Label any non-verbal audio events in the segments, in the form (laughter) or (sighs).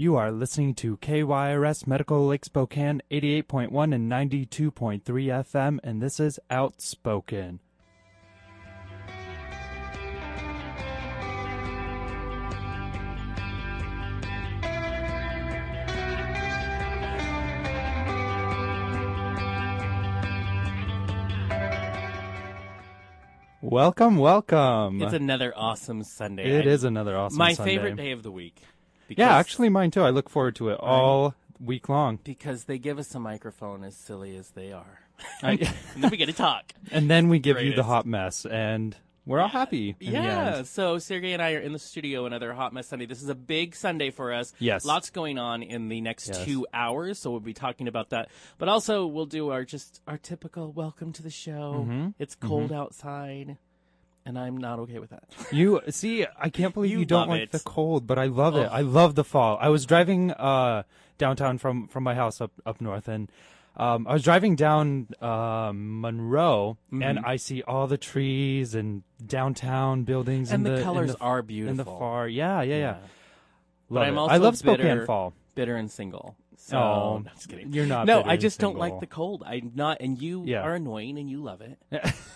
You are listening to KYRS Medical Lake Spokane 88.1 and 92.3 FM, and this is Outspoken. Welcome, welcome. It's another awesome Sunday. It I- is another awesome my Sunday. favorite day of the week. Yeah, actually mine too. I look forward to it all week long. because they give us a microphone as silly as they are, (laughs) I- (laughs) and then we get to talk. and then we give you the Greatest. hot mess, and we're all happy. in the yeah. end. So Sergey and I are in the studio another hot mess Sunday. This is a big Sunday for us. Yes. Lots going on in the next Yes. two hours, so we'll be talking about that. But also we'll do our just our typical welcome to the show. Mm-hmm. It's cold outside, and I'm not okay with that. (laughs) You see, I can't believe You you, don't like it. the cold, but I love it. I love the fall. I was driving uh, downtown from from my house up up north, and um, I was driving down uh, Monroe, Mm-hmm. and I see all the trees and downtown buildings, and in the, in colors the, are in beautiful. the far. Yeah, yeah, yeah. Love I'm it. also I love Spokane bitter- fall. bitter and single. So, Oh, no, just kidding. You're not. No, I just don't like the cold. I'm not, and you Yeah. are annoying, and you love it.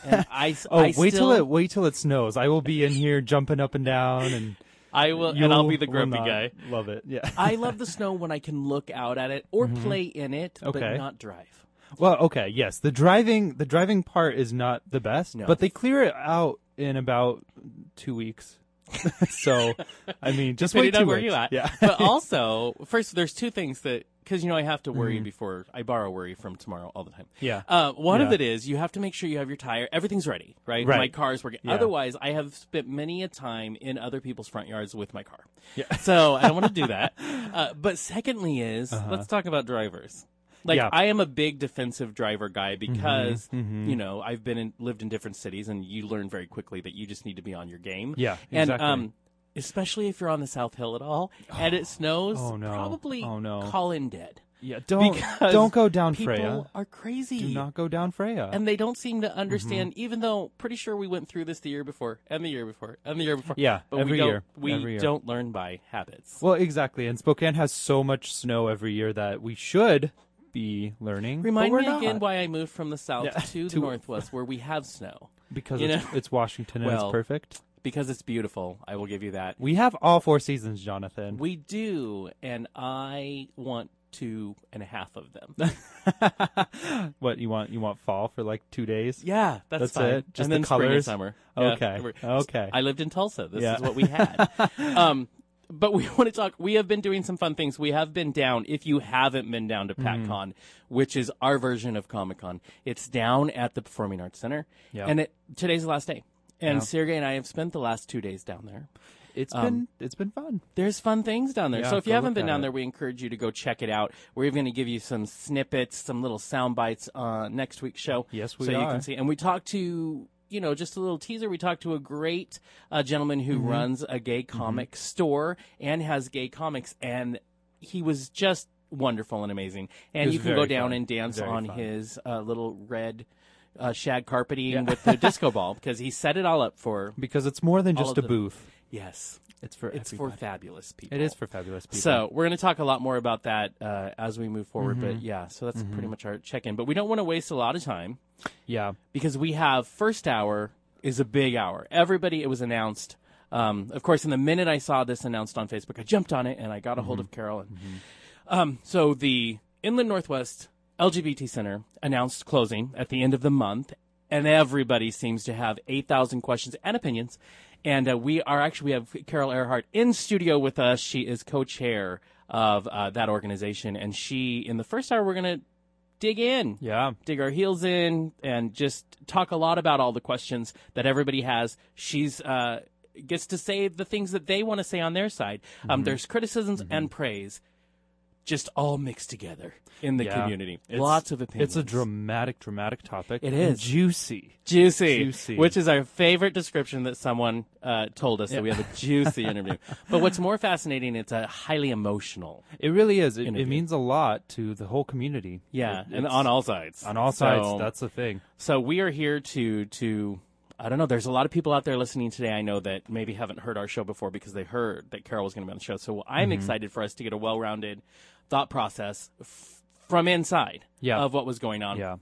And I, (laughs) Oh, I wait still, till it wait till it snows. I will be in here jumping up and down, and I will, and I'll be the grumpy guy. Love it. Yeah. I (laughs) love the snow when I can look out at it or play in it, but Mm-hmm. Not drive. Well, okay, yes. The driving the driving part is not the best, No. but they clear it out in about two weeks. (laughs) so, I mean, just wait Depending where you at. Yeah. but (laughs) also, first, there's two things that because you know I have to worry Mm-hmm. before I borrow worry from tomorrow all the time. Yeah. Uh, one of it is you have to make sure you have your tire. Everything's ready, right? Right. My car's working. Yeah. Otherwise, I have spent many a time in other people's front yards with my car. Yeah. So I don't want to do (laughs) that. Uh, but secondly, is let's talk about drivers. Like. Yeah. I am a big defensive driver guy because mhm. you know I've been in, lived in different cities, and you learn very quickly that you just need to be on your game. Yeah, and exactly. um, especially if you're on the South Hill at all and it snows, Oh, no. probably Oh, no. call in dead. yeah, don't Because don't go down People Freya. are crazy. Do not go down Freya. and they don't seem to understand, even though pretty sure we went through this the year before, and the year before, and the year before. Yeah, but every we year, We every year. don't learn by habits. well, exactly. And Spokane has so much snow every year that we should be learning. Remind but me we're again why I moved from the south Yeah, (laughs) to the northwest, where we have snow. because you it's, it's Washington and Well, it's perfect. Because it's beautiful. I will give you that. We have all four seasons, Jonathan. We do, and I want two and a half of them. (laughs) what you want? You want fall for like two days? Yeah, that's, That's fine. it? Just and the then spring and colors? summer. Okay, we're- okay. I lived in Tulsa. This Yeah. is what we had. (laughs) um, but we (laughs) want to talk. We have been doing some fun things. We have been down. If you haven't been down to Mm-hmm. PatCon, which is our version of Comic Con, it's down at the Performing Arts Center. Yeah. And it, today's the last day. And Yeah. Sergey and I have spent the last two days down there. It's Um, been it's been fun. There's fun things down there. Yeah, so if you haven't been down it. there, we encourage you to go check it out. We're even going to give you some snippets, some little sound bites uh, next week's show. Yes, we so you can see. And we talked to, you know, just a little teaser. We talked to a great uh, gentleman who Mm-hmm. runs a gay comic store and has gay comics, and he was just wonderful and amazing. And you can go down fun. and dance Very on fun. his uh, little red. Uh, shag carpeting with the disco (laughs) ball because he set it all up for Because it's more than just a the- booth. yes It's for it's everybody. for fabulous people It is for fabulous people. so we're going to talk a lot more about that uh, as we move forward. But Mm-hmm. yeah, so that's pretty much our check-in. But we don't want to waste a lot of time yeah, because we have first hour is a big hour. Everybody, it was announced. Um, of course, in the minute I saw this announced on Facebook, I jumped on it and I got a hold Mm-hmm. of Carol. And, um, so the Inland Northwest LGBT Center announced closing at the end of the month, and everybody seems to have eight thousand questions and opinions. And uh, we are actually we have Carol Earhart in studio with us. She is co-chair of uh, that organization, and she in the first hour we're gonna dig in yeah, dig our heels in and just talk a lot about all the questions that everybody has. She's uh, gets to say the things that they want to say on their side. Mm-hmm. Um, there's criticisms and praise, just all mixed together in the Yeah. community. It's- Lots of opinions. It's a dramatic, dramatic topic. It and is. juicy. juicy, Juicy. which is our favorite description that someone uh, told us that we have a juicy (laughs) interview. But what's more fascinating, it's a highly emotional. It really is. It, it Interview. means a lot to the whole community. Yeah, It- and it's- on all sides. on all sides. So- that's the thing. So we are here to to I don't know. There's a lot of people out there listening today. I know that maybe haven't heard our show before because they heard that Carol was going to be on the show. So I'm Mm-hmm. excited for us to get a well-rounded thought process f- from inside Yeah. of what was going on. Yeah.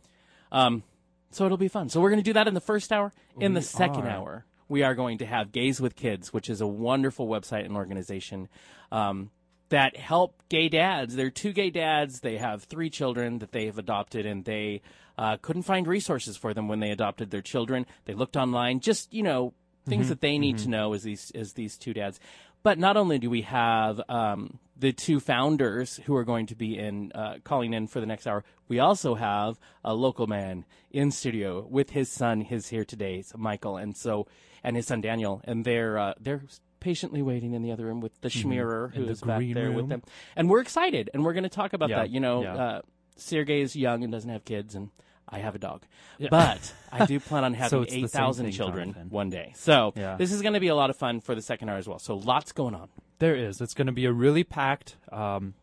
Um, so it'll be fun. So we're going to do that in the first hour. In the second are. hour, we are going to have Gays with Kids, which is a wonderful website and organization um, that help gay dads. They're two gay dads. They have three children that they have adopted, and they uh, couldn't find resources for them when they adopted their children. They looked online, just you know, things that they need to know as these as these two dads. But not only do we have um, the two founders who are going to be in uh, calling in for the next hour, we also have a local man in studio with his son. His here today, so Michael, and so and his son Daniel, and they're uh, they're patiently waiting in the other room with the schmearer who the is back there with them, and we're excited, and we're going to talk about Yeah, that. You know, yeah. uh, Sergey is young and doesn't have kids, and I have a dog, but I do (laughs) plan on having the eight thousand children Jonathan. one day. So Yeah. this is going to be a lot of fun for the second hour as well. So lots going on. There is. It's going to be a really packed, um,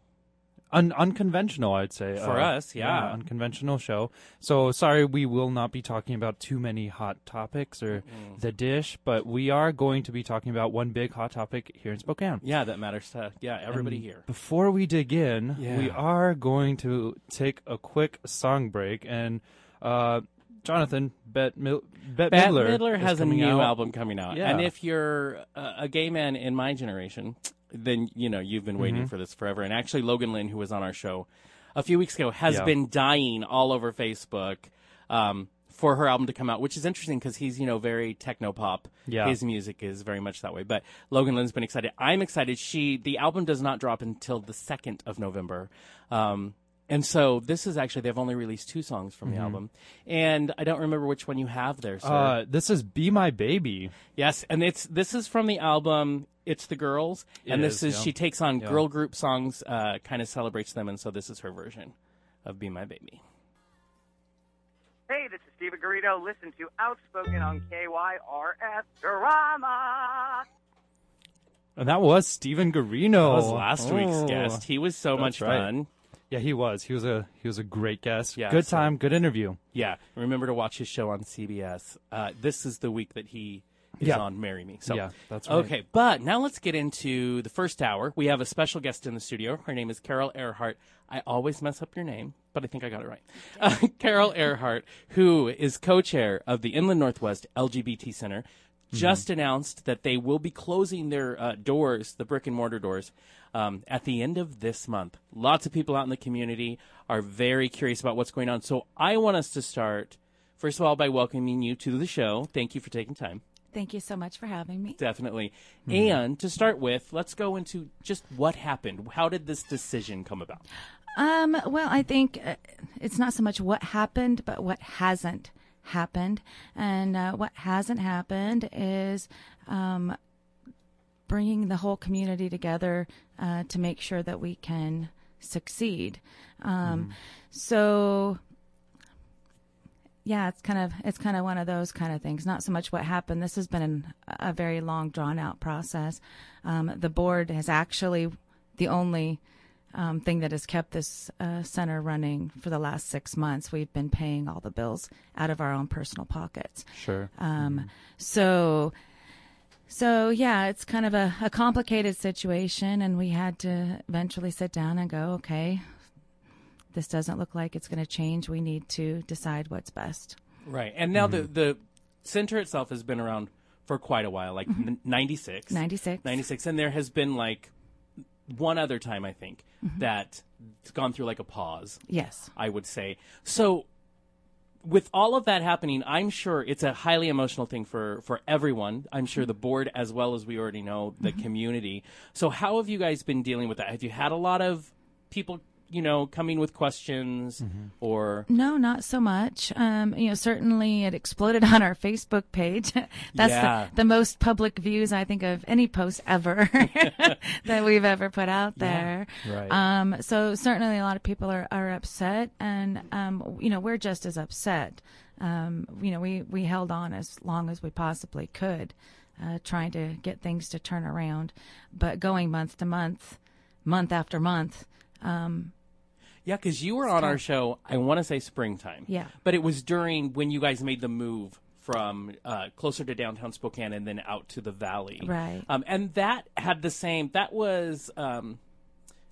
un- unconventional, I'd say. For uh, us, yeah. Unconventional show. So sorry, we will not be talking about too many hot topics or the dish, but we are going to be talking about one big hot topic here in Spokane. Yeah, that matters to yeah everybody And here. Before we dig in, we are going to take a quick song break. And uh, Jonathan, Bette, Mil- Bette Bette Midler, Midler has a new out. album coming out, Yeah. and if you're a, a gay man in my generation, then you know you've been waiting Mm-hmm. for this forever. And actually, Logan Lynn, who was on our show a few weeks ago, has Yeah. been dying all over Facebook um, for her album to come out, which is interesting because he's you know very techno pop. Yeah. his music is very much that way. But Logan Lynn's been excited. I'm excited. She the album does not drop until the second of November. Um, and so this is actually they've only released two songs from the album, and I don't remember which one you have there, sir. Uh, this is "Be My Baby." Yes, and it's this is from the album It's the Girls, and It this is, is yeah. she takes on Yeah. girl group songs, uh, kind of celebrates them, and so this is her version of Be My Baby. Hey, this is Steven Garrido. Listen to Outspoken on KYRF Drama. And that was Steven Garino. That was last week's Oh. guest. He was so much right. fun. Yeah, he was. He was a he was a great guest. Yeah, good so- time, good interview. Yeah, remember to watch his show on CBS. Uh, this is the week that he is Yeah. on Marry Me. So Yeah, that's right. Okay, but now let's get into the first hour. We have a special guest in the studio. Her name is Carol Earhart. I always mess up your name, but I think I got it right. Uh, (laughs) Carol Earhart, who is co-chair of the Inland Northwest LGBT Center, just announced that they will be closing their uh, doors, the brick and mortar doors, um, at the end of this month. Lots of people out in the community are very curious about what's going on. So I want us to start, first of all, by welcoming you to the show. Thank you for taking time. Thank you so much for having me. Definitely. And to start with, let's go into just what happened. How did this decision come about? Um, well, I think uh, it's not so much what happened, but what hasn't happened. And uh, what hasn't happened is um, bringing the whole community together uh, to make sure that we can succeed. Um, So. Yeah, it's kind of it's kind of one of those kind of things. Not so much what happened. This has been an, a very long, drawn out process. Um, the board has actually the only um, thing that has kept this uh, center running for the last six months. We've been paying all the bills out of our own personal pockets. Sure. Um, So, so yeah, it's kind of a, a complicated situation, and we had to eventually sit down and go, okay, this doesn't look like it's going to change. We need to decide what's best. Right. And now the the center itself has been around for quite a while, like n- 96. 96. 96 and there has been like one other time I think mm-hmm. that it's gone through like a pause. Yes. I would say. So with all of that happening, I'm sure it's a highly emotional thing for, for everyone. I'm sure the board, as well as we already know, the mm-hmm. community. So, how have you guys been dealing with that? Have you had a lot of people, you know, coming with questions or. No, not so much. Um, you know, certainly it exploded (laughs) on our Facebook page. (laughs) That's Yeah. the, the most public views I think of any post ever (laughs) that we've ever put out there. Right. Um, so certainly a lot of people are, are upset and, um, you know, we're just as upset. Um, you know, we, we held on as long as we possibly could, uh, trying to get things to turn around, but going month to month, month after month, um, Yeah, because you were on our show, I want to say springtime. Yeah. But it was during when you guys made the move from uh, closer to downtown Spokane and then out to the valley. Right. Um, and that had the same. That was. Um,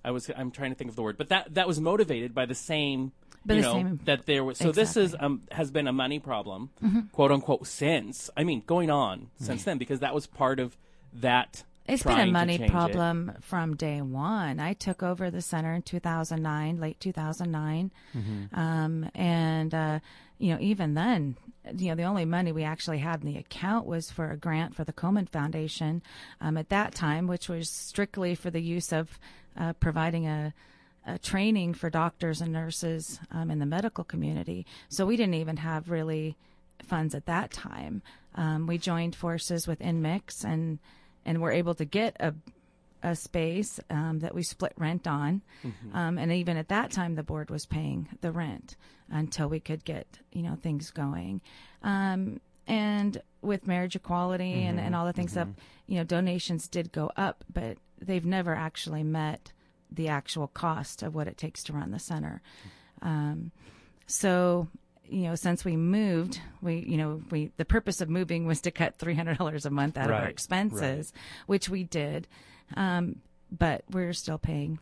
I was. I'm trying to think of the word, but that that was motivated by the same. By you the know same- that there was. So this is um, has been a money problem, Mm-hmm. quote unquote, since. I mean, going on since then because that was part of that. It's been a money change it. problem from day one. I took over the center in 2009, late 2009. Mm-hmm. Um, and, uh, you know, even then, you know, the only money we actually had in the account was for a grant for the Komen Foundation um, at that time, which was strictly for the use of uh, providing a, a training for doctors and nurses um, in the medical community. So we didn't even have really funds at that time. Um, we joined forces with InMix and and we're able to get a a space um, that we split rent on, um, and even at that time the board was paying the rent until we could get you know things going. Um, and with marriage equality and, and all the things up, you know, donations did go up, but they've never actually met the actual cost of what it takes to run the center. Um, so, you know, since we moved, we, you know, we, the purpose of moving was to cut $300 a month out of our Right, expenses, which we did. Um, but we're still paying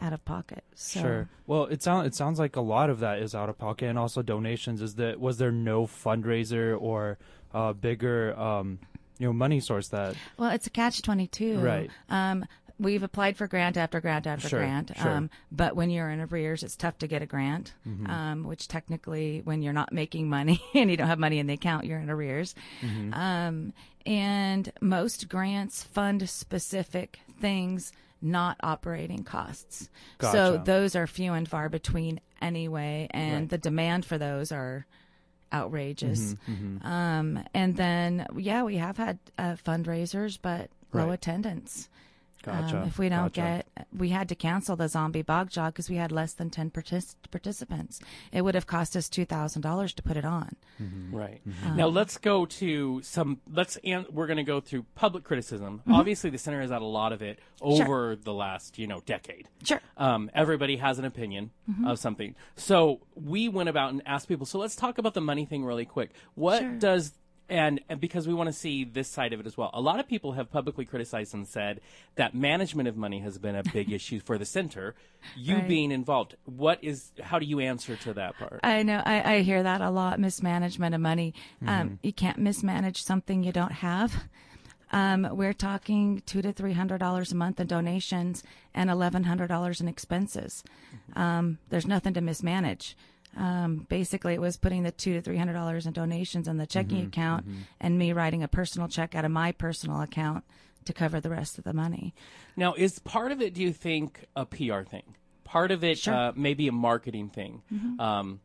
out of pocket. So, Sure. Well, it sounds it sounds like a lot of that is out of pocket, and also donations. Is that was there no fundraiser or uh, bigger, um, you know, money source that? Well, it's a catch 22. Right. Um, we've applied for grant after grant after Sure, grant. sure. Um, but when you're in arrears, it's tough to get a grant, Mm-hmm. um, which technically, when you're not making money (laughs) and you don't have money in the account, you're in arrears. Mm-hmm. Um, and most grants fund specific things, not operating costs. So those are few and far between anyway, and Right. the demand for those are outrageous. Mm-hmm, Um, and then, yeah, we have had uh, fundraisers, but low attendance. Gotcha. Um, if we don't gotcha. get, we had to cancel the zombie bog jog because we had less than 10 partic- participants. It would have cost us $2,000 to put it on. Right. Mm-hmm. Now let's go to some. Let's. and we're going to go through public criticism. Mm-hmm. Obviously, the center has had a lot of it over the last, you know, decade. Sure. Um, everybody has an opinion Mm-hmm. of something. So we went about and asked people. So let's talk about the money thing really quick. What Sure. does and, and because we want to see this side of it as well. A lot of people have publicly criticized and said that management of money has been a big (laughs) issue for the center. You Right. being involved, what is? How do you answer to that part? I know. I, I hear that a lot. Mismanagement of money. Mm-hmm. Um, you can't mismanage something you don't have. Um, we're talking two to three hundred dollars a month in donations and eleven hundred dollars in expenses. Mm-hmm. Um, there's nothing to mismanage. Um, basically, it was putting the two to three hundred dollars in donations in the checking Mm-hmm. account, and me writing a personal check out of my personal account to cover the rest of the money. Now, is part of it, do you think, a PR thing? Part of it, Sure. uh, maybe a marketing thing. Um,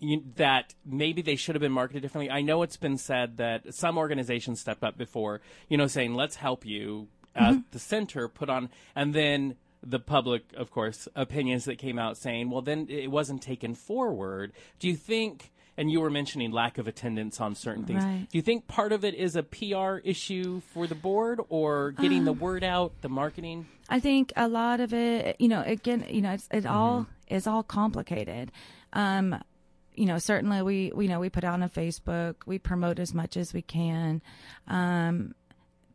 you, that maybe they should have been marketed differently. I know it's been said that some organizations stepped up before, you know, saying, let's help you at the center put on, and then the public, of course, opinions that came out saying, well, then it wasn't taken forward. Do you think, and you were mentioning lack of attendance on certain things, Right. do you think part of it is a PR issue for the board or getting the word out, the marketing? I think a lot of it, you know, again, you know, it's, it all is all complicated. Um, you know, certainly we, we know we put out on Facebook, we promote as much as we can. Um,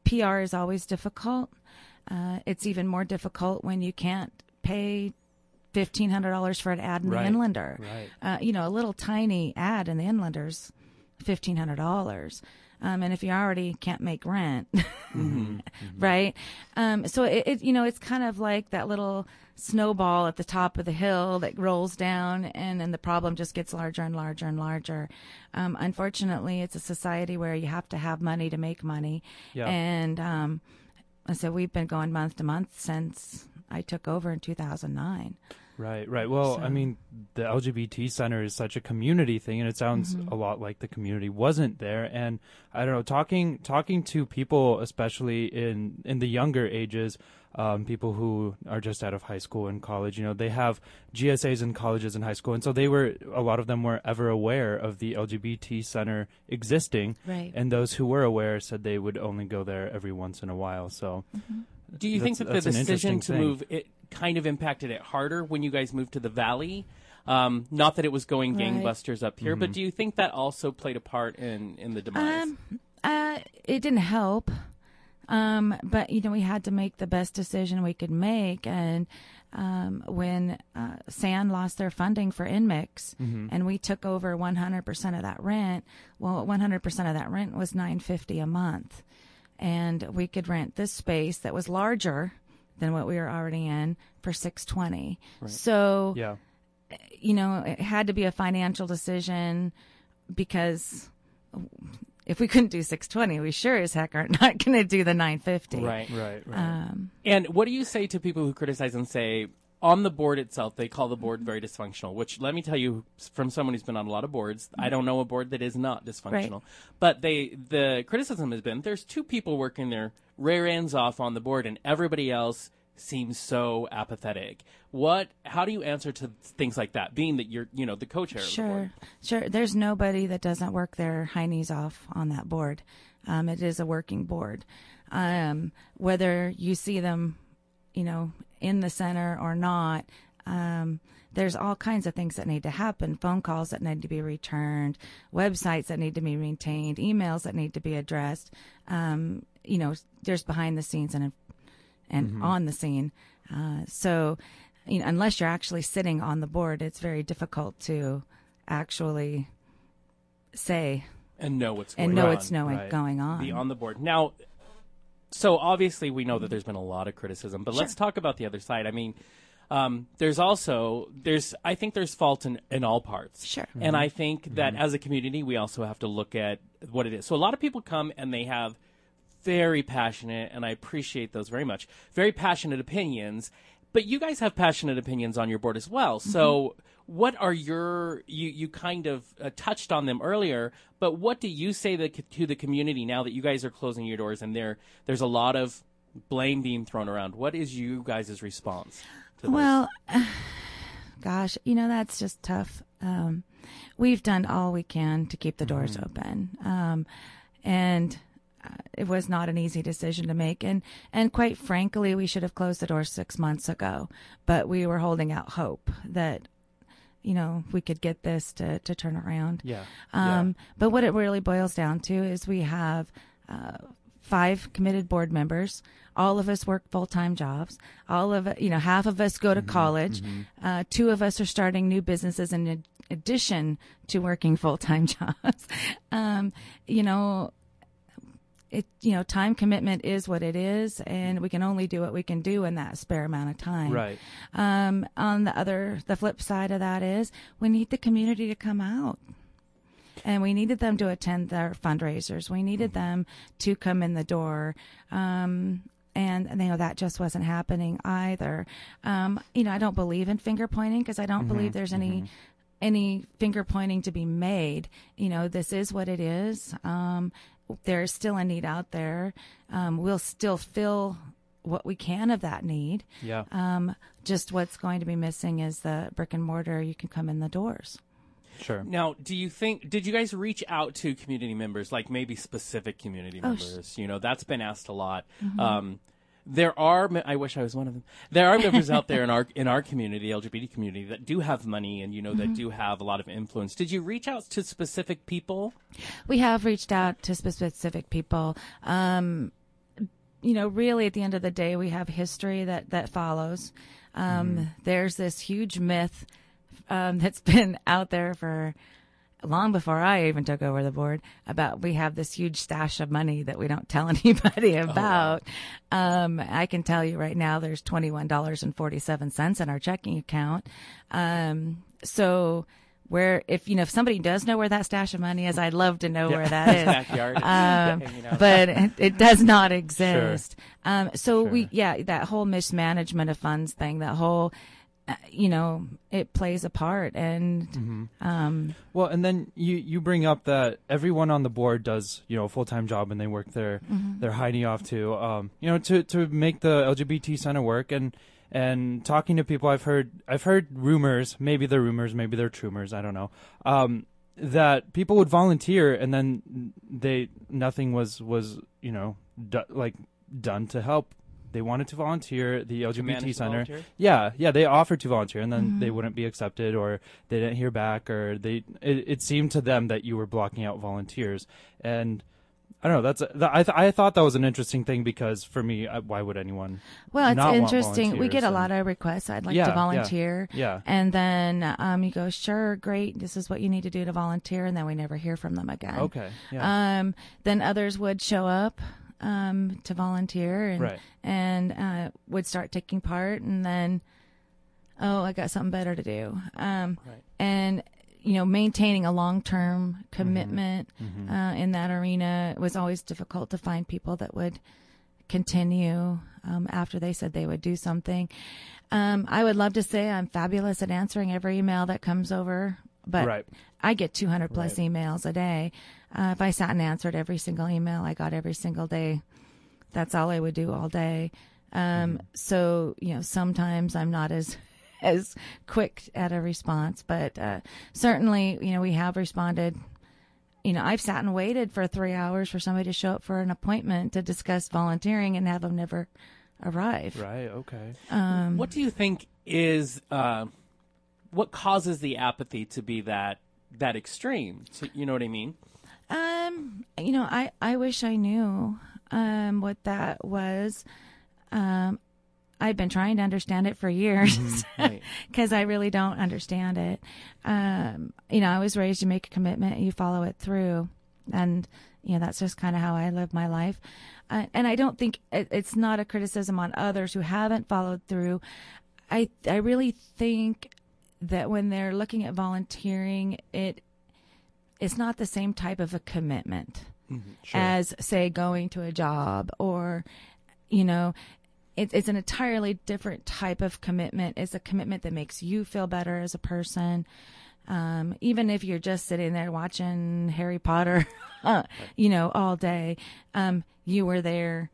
PR is always difficult. Uh, it's even more difficult when you can't pay fifteen hundred dollars for an ad in Right, the Inlander. right. Uh, you know, a little tiny ad in the Inlander's fifteen hundred dollars. Um, and if you already can't make rent, (laughs) right? Um, so it, it, you know, it's kind of like that little snowball at the top of the hill that rolls down, and then the problem just gets larger and larger and larger. Um, unfortunately, it's a society where you have to have money to make money, Yeah. and so we've been going month to month since I took over in 2009. Right, right. Well, I mean, the LGBT center is such a community thing, and it sounds Mm-hmm. a lot like the community wasn't there. And I don't know, talking talking to people, especially in in the younger ages, um, people who are just out of high school and college, you know, they have GSAs in colleges and high school, and so they were a lot of them were ever aware of the LGBT center existing, Right. and those who were aware said they would only go there every once in a while. So. Do you think that the decision to thing. move it kind of impacted it harder when you guys moved to the valley? Um, not that it was going Right. gangbusters up here, but do you think that also played a part in in the demise? Um, uh, it didn't help. Um, but you know, we had to make the best decision we could make. And um, when uh, SAN lost their funding for Inmix, and we took over 100% of that rent, well, 100% of that rent was 950 a month, and we could rent this space that was larger than what we were already in for 620. So Yeah. you know, it had to be a financial decision because if we couldn't do 620, we sure as heck aren't not (laughs) going to do the 950. right. Right. Right. Um, And what do you say to people who criticize and say on the board itself they call the board very dysfunctional? Which let me tell you, from someone who's been on a lot of boards, I don't know a board that is not dysfunctional. But they the criticism has been there's two people working their rear ends off on the board, and everybody else seems so apathetic. What? How do you answer to things like that? Being that you're you know the co-chair of the board. sure, sure. There's nobody that doesn't work their high knees off on that board. Um, it is a working board. Um, whether you see them, you know, in the center or not, um, there's all kinds of things that need to happen phone calls that need to be returned, websites that need to be maintained, emails that need to be addressed. Um, you know, there's behind the scenes and and on the scene. Uh, so, you know, unless you're actually sitting on the board, it's very difficult to actually say and know what's going and know on. what's knowing right. going on. be on the board. Now, so obviously we know that there's been a lot of criticism, but let's talk about the other side. I mean, um, there's also there's I think there's fault in, in all parts. Sure. And I think that as a community we also have to look at what it is. So a lot of people come and they have very passionate and I appreciate those very much. Very passionate opinions, but you guys have passionate opinions on your board as well. So what are your you you kind of uh, touched on them earlier, but what do you say that, to the community now that you guys are closing your doors and there there's a lot of blame being thrown around? What is you guys' response? Well, (sighs) gosh, you know that's just tough. Um, we've done all we can to keep the doors open, um, and uh, it was not an easy decision to make. And and quite frankly, we should have closed the door six months ago. But we were holding out hope that you know we could get this to to turn around. Yeah. Um, But what it really boils down to is we have uh, five committed board members. All of us work full time jobs. All of you know, half of us go to college. Uh, two of us are starting new businesses in addition to working full time (laughs) jobs. um, you know, it you know time commitment is what it is and we can only do what we can do in that spare amount of time Right. um, on the other, the flip side of that is we need the community to come out. And we needed them to attend their fundraisers. We needed them to come in the door. Um, and you know that just wasn't happening either. Um, you know, I don't believe in finger pointing because I don't believe there's any any finger pointing to be made. You know, this is what it is. Um, there's still a need out there. Um, we'll still fill what we can of that need. Yeah. Um, just what's going to be missing is the brick and mortar. You can come in the doors. Sure. Now, do you think did you guys reach out to community members, like maybe specific community members? Oh, sh- Mm-hmm. members? You know, that's been asked a lot. Um, there are. I wish I was one of them. There are members out there in our in our community, LGBT community, that do have money and you know Mm-hmm. that do have a lot of influence. Did you reach out to specific people? We have reached out to specific people. Um, you know, really, at the end of the day, we have history that that follows. Um, There's this huge myth um, that's been out there for long before I even took over the board about we have this huge stash of money that we don't (laughs) tell anybody about. um, I can tell you right now, there's twenty one dollars and forty seven cents in our checking account. Um, so where if you know if somebody does know where that stash of money is, I'd love to know where that (laughs) is Backyard. um, (laughs) but it, it does not exist. Um, so we, yeah, that whole mismanagement of funds thing, that whole, you know, it plays a part. And um, Well, and then you you bring up that everyone on the board does you know a full time job and they work their their hiney off to um you know to to make the LGBT center work and and talking to people I've heard I've heard rumors maybe they're rumors maybe they're trumors I don't know um that people would volunteer and then they nothing was was you know do, like done to help they wanted to volunteer the LGBT to center. volunteer? Yeah, yeah, they offered to volunteer, and then Mm-hmm. they wouldn't be accepted, or they didn't hear back, or they. It, it seemed to them that you were blocking out volunteers, and I don't know. That's that, I th- I thought that was an interesting thing because for me, I, why would anyone? Well, it's not want interesting. We get a volunteers lot of requests. I'd like Yeah, to yeah, volunteer. yeah. And then um, you go, sure, great. This is what you need to do to volunteer. And then we never hear from them again. Okay, yeah, Um, then others would show up um, to volunteer and Right. and uh, would start taking part, and then oh, I got something better to do. Um, Right. And you know, maintaining a long term commitment Mm-hmm. Uh, in that arena was always difficult to find people that would continue um, after they said they would do something. Um, I would love to say I'm fabulous at answering every email that comes over, but Right. I get 200 plus Right. emails a day. Uh, if I sat and answered every single email I got every single day, that's all I would do all day. Um, So you know, sometimes I'm not as (laughs) as quick at a response, but uh, certainly, you know, we have responded. You know, I've sat and waited for three hours for somebody to show up for an appointment to discuss volunteering and have them never arrive. right, okay. Um, What do you think is uh, what causes the apathy to be that that extreme? So, you know what I mean? Um, you know, I I wish I knew um what that was. Um, I've been trying to understand it for years (laughs) Right. because I really don't understand it. Um, you know, I was raised to make a commitment, you follow it through, and you know that's just kind of how I live my life. Uh, and I don't think it, it's not a criticism on others who haven't followed through. I I really think that when they're looking at volunteering, it it's not the same type of a commitment as say going to a job or you know it, it's an entirely different type of commitment. It's a commitment that makes you feel better as a person. Um, even if you're just sitting there watching harry potter (laughs) you know all day um, you were there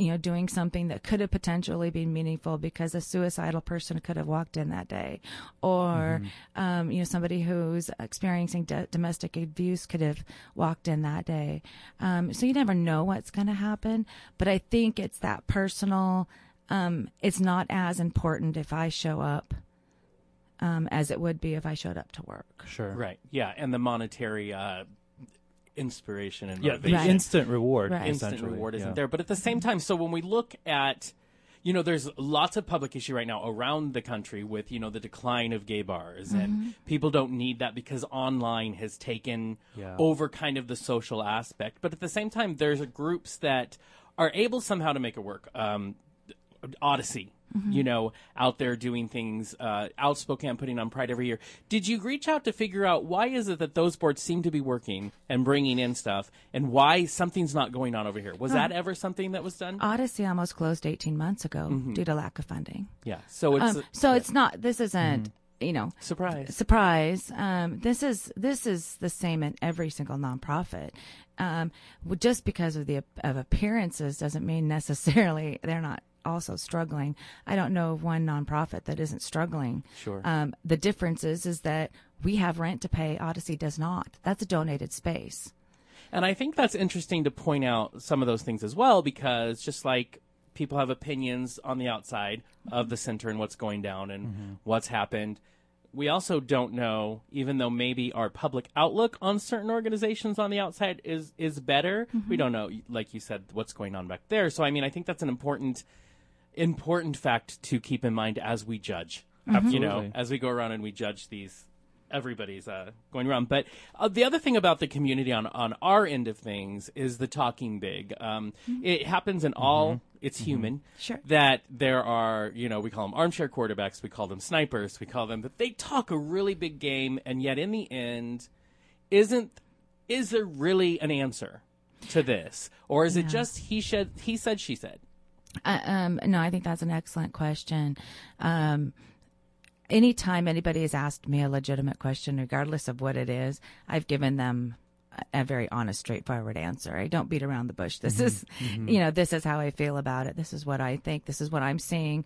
you know doing something that could have potentially been meaningful because a suicidal person could have walked in that day or um, you know somebody who's experiencing d- domestic abuse could have walked in that day um, so you never know what's going to happen but i think it's that personal um, it's not as important if i show up um, as it would be if i showed up to work Sure. Right. Yeah, and the monetary uh, inspiration and Yeah, the. Right. instant reward. Right. instant reward isn't yeah. there. But at the same time, so when we look at, you know, there's lots of public issue right now around the country with, you know, the decline of gay bars, and people don't need that because online has taken Yeah. over kind of the social aspect. But at the same time, there's groups that are able somehow to make it work. Um, Odyssey. You know, out there doing things, uh, outspoken, putting on Pride every year. Did you reach out to figure out why is it that those boards seem to be working and bringing in stuff, and why something's not going on over here? Was that ever something that was done? odyssey almost closed 18 months ago due to lack of funding yeah. So it's um, so it's not this isn't you know surprise. surprise um, this is this is the same in every single nonprofit um, just because of the of appearances doesn't mean necessarily they're not also struggling i don't know of one nonprofit that isn't struggling Sure. um, the difference is is that we have rent to pay odyssey does not that's a donated space And I think that's interesting to point out some of those things as well, because just like people have opinions on the outside of the center and what's going down and what's happened, we also don't know, even though maybe our public outlook on certain organizations on the outside is is better. We don't know, like you said, what's going on back there. So I mean, I think that's an important important fact to keep in mind as we judge. You know, as we go around and we judge these everybody's uh, going around. But uh, the other thing about the community on on our end of things is the talking big. Um, It happens in all. It's human. Sure. That there are, you know, we call them armchair quarterbacks. We call them snipers. We call them. But they talk a really big game, and yet in the end, isn't is there really an answer to this, or is it just he said he said she said? Uh, um, no, I think that's an excellent question. Um, anytime anybody has asked me a legitimate question, regardless of what it is, I've given them a, very honest, straightforward answer. I don't beat around the bush. This is, you know, this is how I feel about it. This is what I think. This is what I'm seeing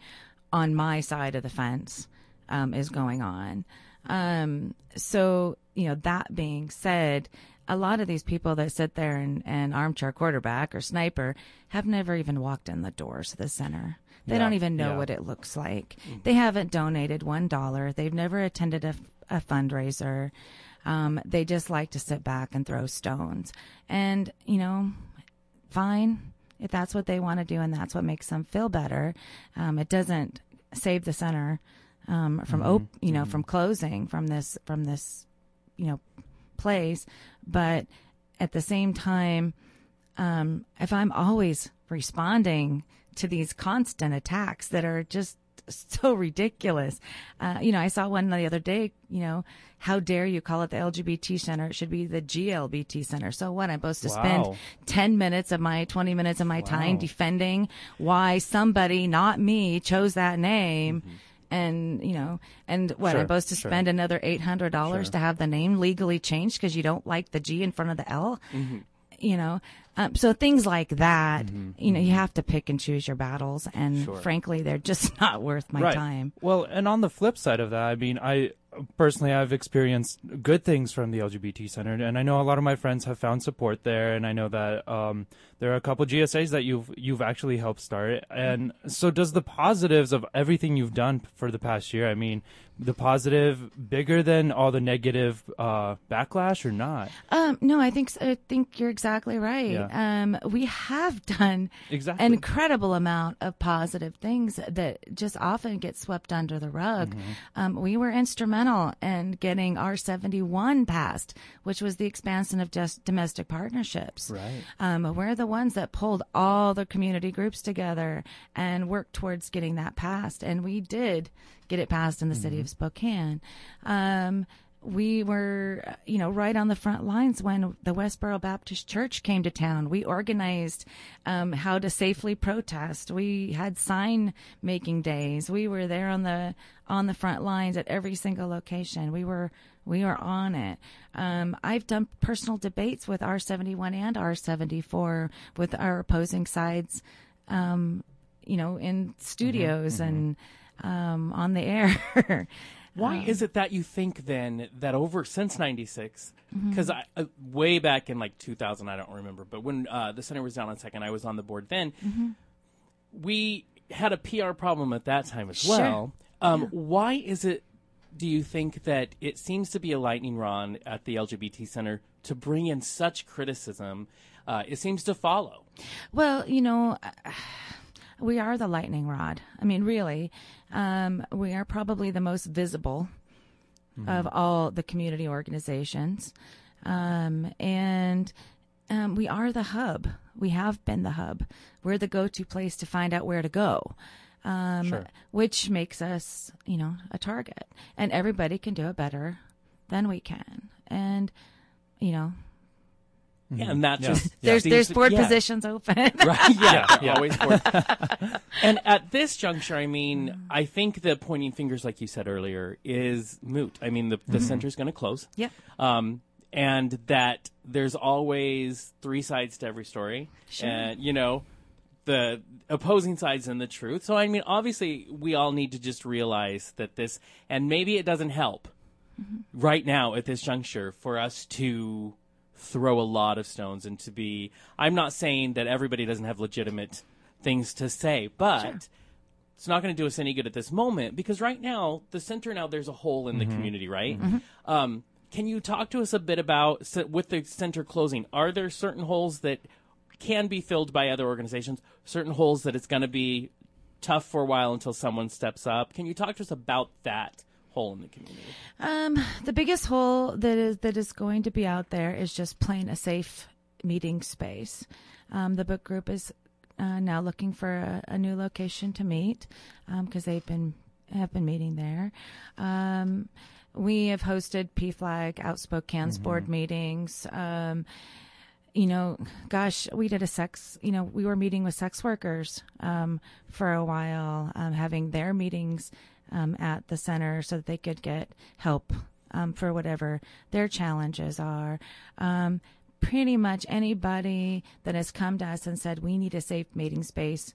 on my side of the fence um, is going on. Um, so, you know, that being said, a lot of these people that sit there and, and armchair quarterback or sniper have never even walked in the doors of the center. They Yeah, don't even know yeah. what it looks like. They haven't donated one dollar. They've never attended a, a fundraiser. Um, they just like to sit back and throw stones. And, you know, fine if that's what they want to do and that's what makes them feel better. Um, it doesn't save the center um, from op- you know from closing from this from this you know place, but at the same time, um, if I'm always responding to these constant attacks that are just (laughs) so ridiculous. Uh, you know, I saw one the other day, you know, how dare you call it the LGBT center? It should be the GLBT center. So what? I'm supposed to spend 10 minutes of my 20 minutes of my time defending why somebody, not me, chose that name. And, you know, and what, Sure, I'm supposed to sure. spend another $800 Sure. to have the name legally changed because you don't like the G in front of the L? you know um, so things like that you know you have to pick and choose your battles and Mm-hmm, Sure. frankly they're (laughs) just not worth my right. time Well, and on the flip side of that, I mean, I personally I've experienced good things from the LGBT Center, and I know a lot of my friends have found support there, and I know that um, there are a couple GSAs that you've you've actually helped start. And so, does the positives of everything you've done for the past year? I mean, the positive bigger than all the negative uh, backlash, or not? um no i think i think you're exactly right Yeah. um we have done Exactly. an incredible amount of positive things that just often get swept under the rug Mm-hmm. um, we were instrumental in getting r71 passed which was the expansion of just domestic partnerships Right. Um, we're the ones that pulled all the community groups together and worked towards getting that passed. And we did get it passed in the city of Spokane. Um, we were, you know, right on the front lines when the Westboro Baptist Church came to town. We organized um, how to safely protest. We had sign making days. We were there on the on the front lines at every single location. We were we were on it. Um, I've done personal debates with R71 and R74 with our opposing sides, um, you know, in studios and um, on the air. (laughs) Why is it that you think then that over since '96? Because I uh, way back in like 2000, I don't remember, but when uh, the center was down on second, I was on the board then. We had a PR problem at that time as Sure. well. Um, Why is it? Do you think that it seems to be a lightning rod at the LGBT center to bring in such criticism? Uh, it seems to follow. Well, you know, we are the lightning rod. I mean, really, um, we are probably the most visible of all the community organizations. Um, and um, we are the hub. We have been the hub. We're the go to place to find out where to go. Um, Sure. which makes us, you know, a target. And everybody can do it better than we can. And, you know, Mm-hmm. Yeah, and that Yeah. just there's there's board yeah. positions open. (laughs) Right. Yeah. Yeah, yeah. Always bored. (laughs) and at this juncture, I mean, mm. I think the pointing fingers, like you said earlier, is moot. I mean, the, the mm-hmm. center's going to close. Yep. Um, and that there's always three sides to every story. Sure. And, you know, the opposing sides and the truth. So, I mean, obviously, we all need to just realize that this, and maybe it doesn't help mm-hmm. right now at this juncture for us to throw a lot of stones and to be I'm not saying that everybody doesn't have legitimate things to say, but it's not going to do us any good at this moment because right now the center now there's a hole in the community, right? Um, can you talk to us a bit about so with the center closing? Are there certain holes that can be filled by other organizations? Certain holes that it's going to be tough for a while until someone steps up. Can you talk to us about that hole in the community? Um, the biggest hole that is that is going to be out there is just plain a safe meeting space. Um, the book group is uh, now looking for a, a new location to meet because they've been have been meeting there. Um, we have hosted PFLAG Outspoken's board meetings. Um, you know, gosh, we did a sex, you know, we were meeting with sex workers um, for a while, um, having their meetings um, at the center so that they could get help um, for whatever their challenges are. Um, pretty much anybody that has come to us and said, we need a safe meeting space,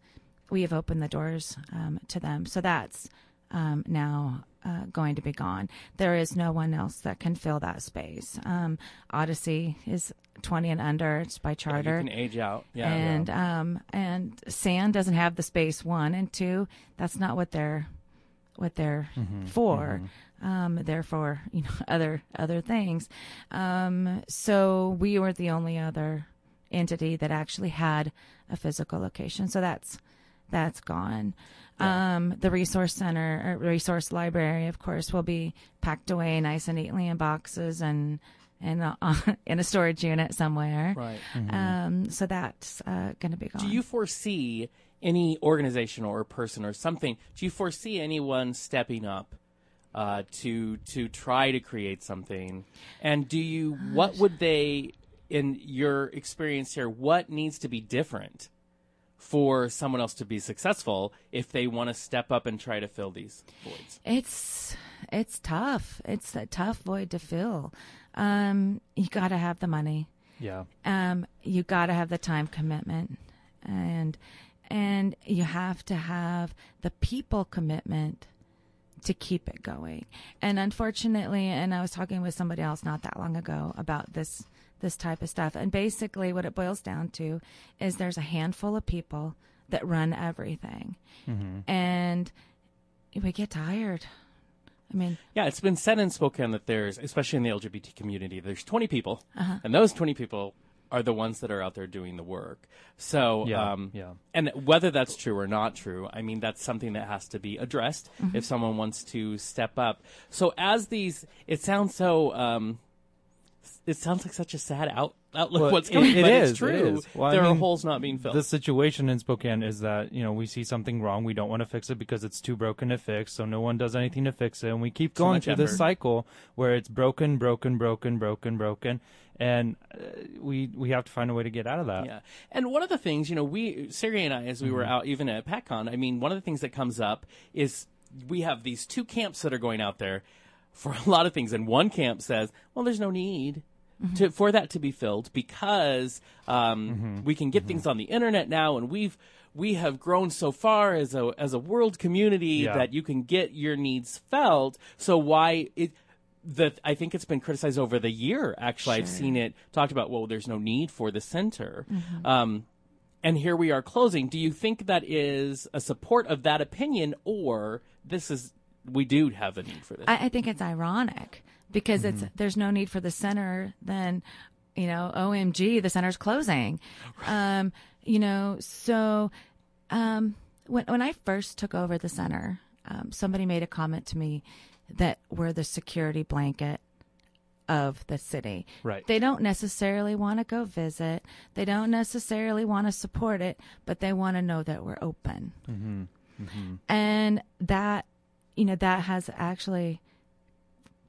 we have opened the doors um, to them. So that's um, now uh, going to be gone. There is no one else that can fill that space. Um, Odyssey is 20 and under. It's by charter. You can age out. Yeah. and um, and SAN doesn't have the space. One and two. That's not what they're what they're for. Um, they're for (laughs) you know other other things. Um, so we were the only other entity that actually had a physical location. So that's that's gone. Um, the resource center, or resource library, of course, will be packed away nice and neatly in boxes and and uh, (laughs) in a storage unit somewhere. right. Um, so that's uh, going to be gone. Do you foresee any organization or person or something? Do you foresee anyone stepping up uh, to to try to create something? And do you? What would they, in your experience here, what needs to be different for someone else to be successful if they want to step up and try to fill these voids? It's it's tough. It's a tough void to fill. Um, you got to have the money. Yeah. Um, you got to have the time commitment, and and you have to have the people commitment to keep it going. And unfortunately, and I was talking with somebody else not that long ago about this this type of stuff. And basically, what it boils down to is there's a handful of people that run everything, mm-hmm. and we get tired. I mean, Yeah, it's been said in Spokane that there's, especially in the LGBT community, there's 20 people, uh-huh. and those 20 people are the ones that are out there doing the work. So, Yeah, um, yeah. and whether that's true or not true, I mean, that's something that has to be addressed if someone wants to step up. So, as these, it sounds so, um, it sounds like such a sad out, outlook. Well, what's it- coming, it but is, it's true. is. Well, I there are holes not being filled. The situation in Spokane is that, you know, we see something wrong. We don't want to fix it because it's too broken to fix. So no one does anything to fix it. And we keep going much through this cycle where it's broken, broken, broken, broken, broken. And uh, we we have to find a way to get out of that. Yeah. And one of the things, you know, we, Sergey and I, as we were Mm-hmm. out even at PatCon, I mean, one of the things that comes up is we have these two camps that are going out there for a lot of things. And one camp says, well, there's no need. To, for that to be filled because um, Mm-hmm. we can get things on the internet now and we've we have grown so far as a as a world community Yeah. that you can get your needs felt so why it that I think it's been criticized over the year. Actually, I've seen it talked about. Well, there's no need for the center, um, and here we are closing. Do you think that is a support of that opinion, or this is we do have a need for this? I, I think it's ironic because it's there's no need for the center. Then, you know, OMG, the center's closing. Um, you know, so um, when when I first took over the center, um, somebody made a comment to me that we're the security blanket of the city. Right. They don't necessarily want to go visit. They don't necessarily want to support it, but they want to know that we're open. And that, you know, that has actually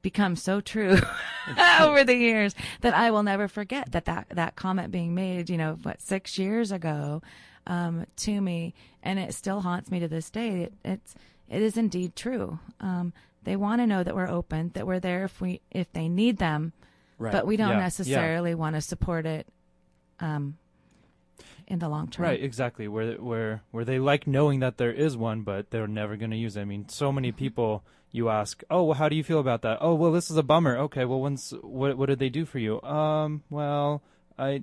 become so true (laughs) (laughs) over the years that I will never forget that that, that comment being made, you know, what, six years ago, um, to me. And it still haunts me to this day. It, it's, it is indeed true. Um, they want to know that we're open, that we're there if we, if they need them, Right. but we don't Yeah, yeah. necessarily want to support it, um, in the long term. Right, exactly. Where where where they like knowing that there is one, but they're never going to use it. I mean, so many people you ask, "Oh, well, how do you feel about that?" "Oh, well, this is a bummer." "Okay, well, when's what what did they do for you?" "Um, well, I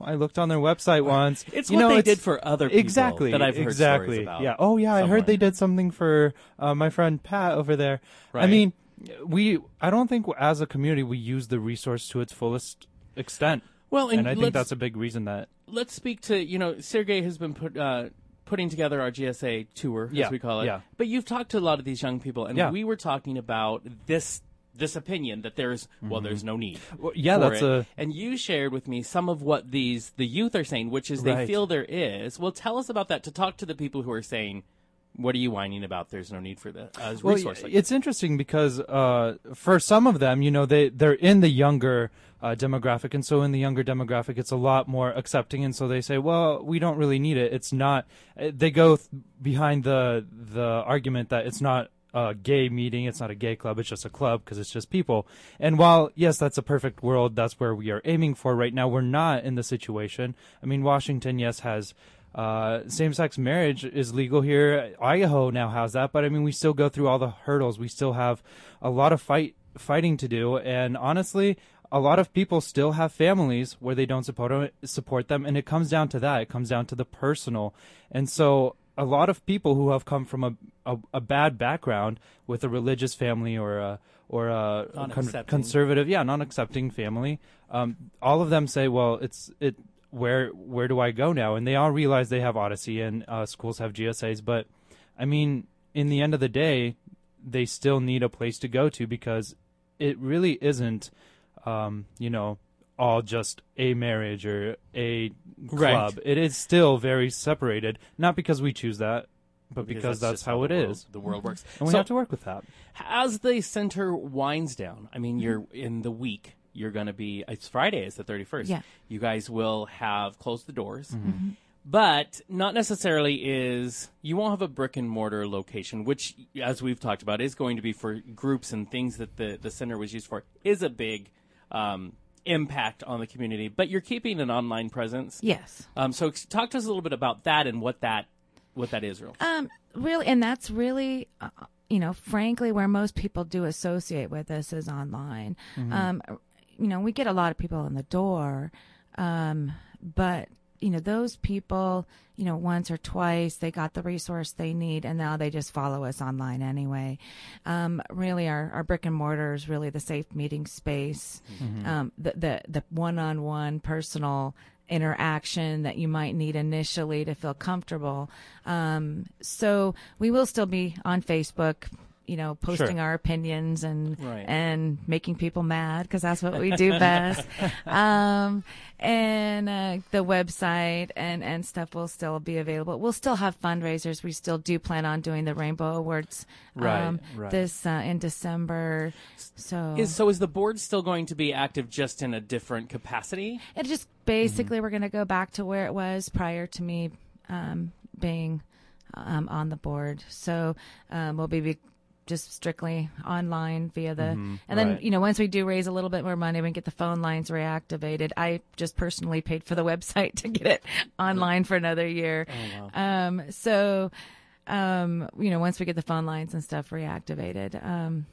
I looked on their website once. It's you what know, they it's- did for other people exactly that I've heard exactly. stories about Yeah. Oh, yeah. I heard they did something for uh, my friend Pat over there. I mean, we. I don't think as a community we use the resource to its fullest extent. Well, and and I think that's a big reason that let's speak to you know Sergey has been put uh, putting together our GSA tour Yeah, as we call it. yeah. But you've talked to a lot of these young people, and Yeah. we were talking about this this opinion that there's well there's no need. Well, yeah, that's it. a- and you shared with me some of what these the youth are saying, which is they Right. feel there is. Well, tell us about that to talk to the people who are saying. What are you whining about? There's no need for the uh, Well, resource. like it's interesting because uh, for some of them, you know, they they're in the younger uh, demographic, and so in the younger demographic, it's a lot more accepting, and so they say, well, we don't really need it. It's not. uh, They go th- behind the the argument that it's not a gay meeting, it's not a gay club, it's just a club because it's just people. And while yes, that's a perfect world, that's where we are aiming for right now. We're not in the situation. I mean, Washington, yes, has Uh, same-sex marriage is legal here. Idaho now has that, but I mean, we still go through all the hurdles. We still have a lot of fight fighting to do, and honestly, a lot of people still have families where they don't support support them, and it comes down to that. It comes down to the personal, and so a lot of people who have come from a a, a bad background with a religious family or a or a con- conservative, yeah, non-accepting family, um, all of them say, well, it's it. Where where do I go now? And they all realize they have Odyssey and uh, schools have GSAs, but I mean, in the end of the day, they still need a place to go to because it really isn't, um, you know, all just a marriage or a Right. club. It is still very separated, not because we choose that, but because, that's, just how it the is, world- The world works. and we So- have to work with that. as the center winds down, I mean, you're in the week. You're going to be. It's Friday. It's the 31st. Yeah. You guys will have closed the doors, Mm-hmm. but not necessarily is. You won't have a brick and mortar location, which, as we've talked about, is going to be for groups and things that the the center was used for. Is a big um, impact on the community. But you're keeping an online presence. Yes. Um, so talk to us a little bit about that and what that what that is, real. Um, really, and that's really, uh, you know, frankly, where most people do associate with us is online. Um, you know, we get a lot of people in the door, um, but you know, those people, you know, once or twice they got the resource they need, and now they just follow us online anyway. Um, really, our, our brick and mortar is really the safe meeting space, um, the the the one on one personal interaction that you might need initially to feel comfortable. Um, so we will still be on Facebook, you know, posting Sure. our opinions and Right. and making people mad because that's what we do (laughs) best. um, and uh, the website and and stuff will still be available. We'll still have fundraisers. We still do plan on doing the Rainbow Awards Right, um, right. this uh, in December. So Is so is the board still going to be active just in a different capacity? It just basically we're going to go back to where it was prior to me um, being um, on the board. So um, we'll be, be just strictly online via the, and then right. you know once we do raise a little bit more money, we can get the phone lines reactivated. I just personally paid for the (laughs) website to get it online for another year. Um, so um, you know once we get the phone lines and stuff reactivated. Um,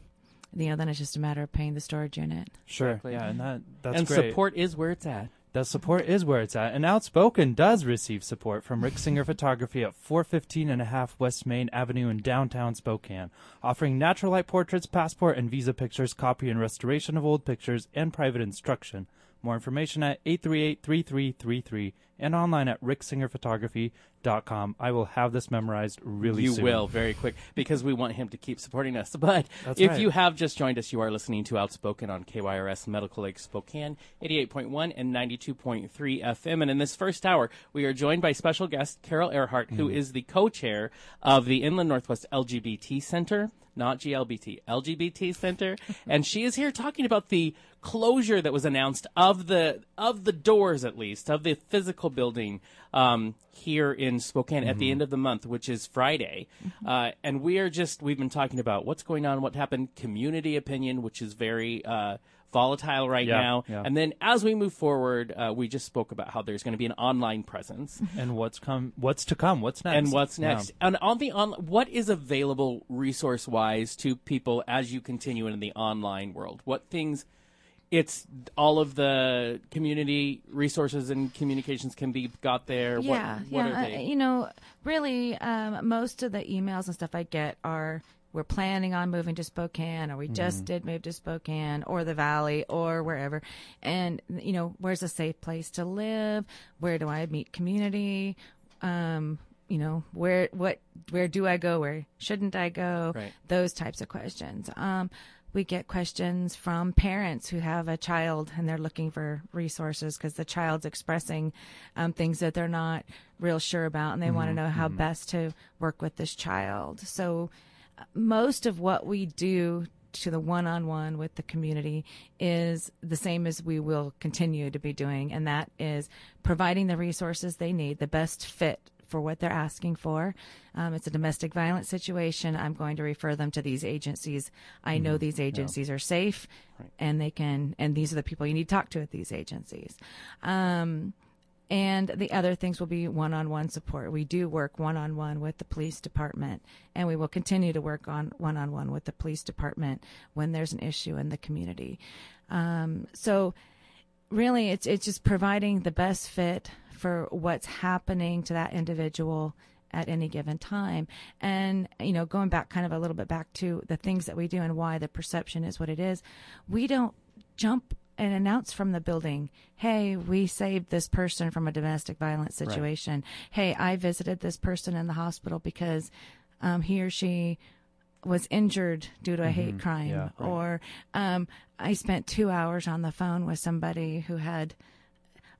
you know, then it's just a matter of paying the storage unit. Sure, Exactly. yeah, and that that's and great. support is where it's at. The support is where it's at, and Outspoken does receive support from Rick Singer Photography at 415 and a half West Main Avenue in downtown Spokane, offering natural light portraits, passport and visa pictures, copy and restoration of old pictures, and private instruction. More information at 838-3333 and online at ricksingerphotography.com. I will have this memorized really soon. you soon. will very quick because we want him to keep supporting us. (laughs) But That's if right. you have just joined us, you are listening to Outspoken on KYRS Medical Lake Spokane, 88.1 and 92.3 FM. And in this first hour, we are joined by special guest Carol Earhart, who hmm. is the co-chair of the Inland Northwest LGBT Center. Not GLBT, LGBT Center, and she is here talking about the closure that was announced of the of the doors, at least of the physical building um, here in Spokane at the end of the month, which is Friday. Uh, and we are just we've been talking about what's going on, what happened, community opinion, which is very uh, volatile right Yeah, now. yeah. And then as we move forward, uh, we just spoke about how there's going to be an online presence. (laughs) And what's come? What's to come? What's next? And what's Yeah. next? And on the on, what is available resource wise to people as you continue in the online world? What things? It's all of the community resources and communications can be got there. Yeah, what, what yeah. are uh, you know, really, um, most of the emails and stuff I get are we're planning on moving to Spokane, or we just did move to Spokane, or the Valley, or wherever. And you know, where's a safe place to live? Where do I meet community? Um, you know, where what where do I go? Where shouldn't I go? Right. Those types of questions. Um, we get questions from parents who have a child and they're looking for resources because the child's expressing um, things that they're not real sure about and they want to know how best to work with this child. So, most of what we do to the one on one with the community is the same as we will continue to be doing, and that is providing the resources they need, the best fit for what they're asking for. Um, it's a domestic violence situation. I'm going to refer them to these agencies. I know these agencies are safe, and they can. And these are the people you need to talk to at these agencies. Um, and the other things will be one-on-one support. We do work one-on-one with the police department, and we will continue to work on one-on-one with the police department when there's an issue in the community. Um, so, really, it's it's just providing the best fit for what's happening to that individual at any given time. And, you know, going back kind of a little bit back to the things that we do and why the perception is what it is, we don't jump and announce from the building, hey, we saved this person from a domestic violence situation. Hey, I visited this person in the hospital because um, he or she was injured due to a hate crime. Yeah, right. Or um, I spent two hours on the phone with somebody who had.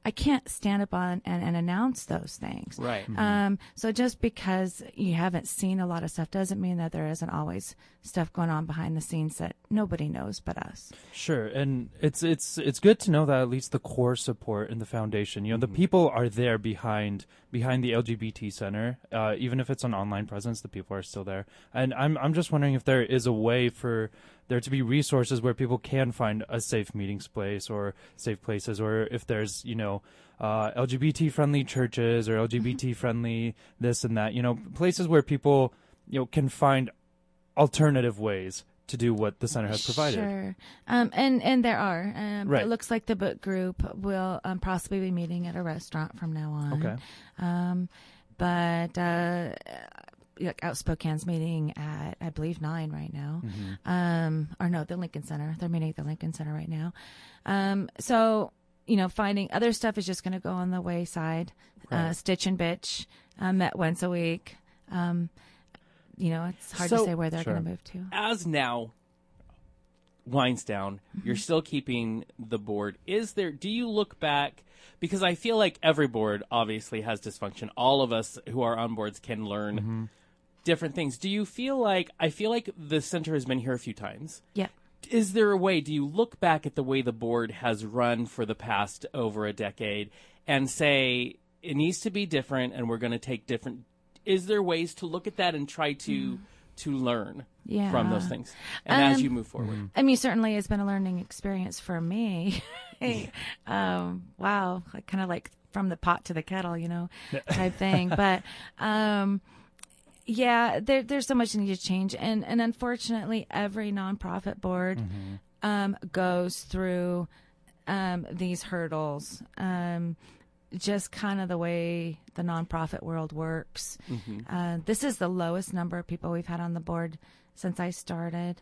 I can't stand up on and, and announce those things. Right. Um, so just because you haven't seen a lot of stuff doesn't mean that there isn't always stuff going on behind the scenes that nobody knows but us. Sure, and it's it's it's good to know that at least the core support in the foundation, you know, the people are there behind behind the LGBT center. Uh, even if it's an online presence, the people are still there. And I'm I'm just wondering if there is a way for there to be resources where people can find a safe meeting space or safe places, or if there's you know uh, LGBT friendly churches or LGBT friendly this and that, you know, places where people you know can find alternative ways to do what the center has provided. Sure. Um, and, and there are. Um, Right. It looks like the book group will um, possibly be meeting at a restaurant from now on. Okay. Um, but uh, like Outspoken's meeting at, I believe, nine right now. Mm-hmm. Um, or no, the Lincoln Center. They're meeting at the Lincoln Center right now. Um, so, you know, finding other stuff is just going to go on the wayside. Uh, Stitch and Bitch uh, met once a week. Um, you know, it's hard So- to say where they're Sure. going to move to. As now winds down, mm-hmm. you're still keeping the board. Is there? Do you look back? Because I feel like every board obviously has dysfunction. All of us who are on boards can learn mm-hmm. different things. Do you feel like I feel like the center has been here a few times? Yeah. is there a way do you look back at the way the board has run for the past over a decade and say it needs to be different and we're going to take different is there ways to look at that and try to to learn Yeah. from those things and as Um, you move forward I mean, certainly it's been a learning experience for me. (laughs) um, wow, kind of like from the pot to the kettle, you know, (laughs) type thing. But um, yeah, there, there's so much needs to change, and and unfortunately, every nonprofit board um, goes through um, these hurdles. Um, just kind of the way the nonprofit world works. Uh, this is the lowest number of people we've had on the board since I started.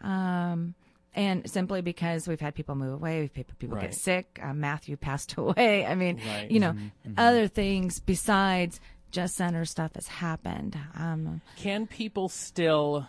Um, and simply because we've had people move away, we've had people Right. get sick. Uh, Matthew passed (laughs) away. I mean, Right. you know, other things besides just center stuff has happened. Um, can people still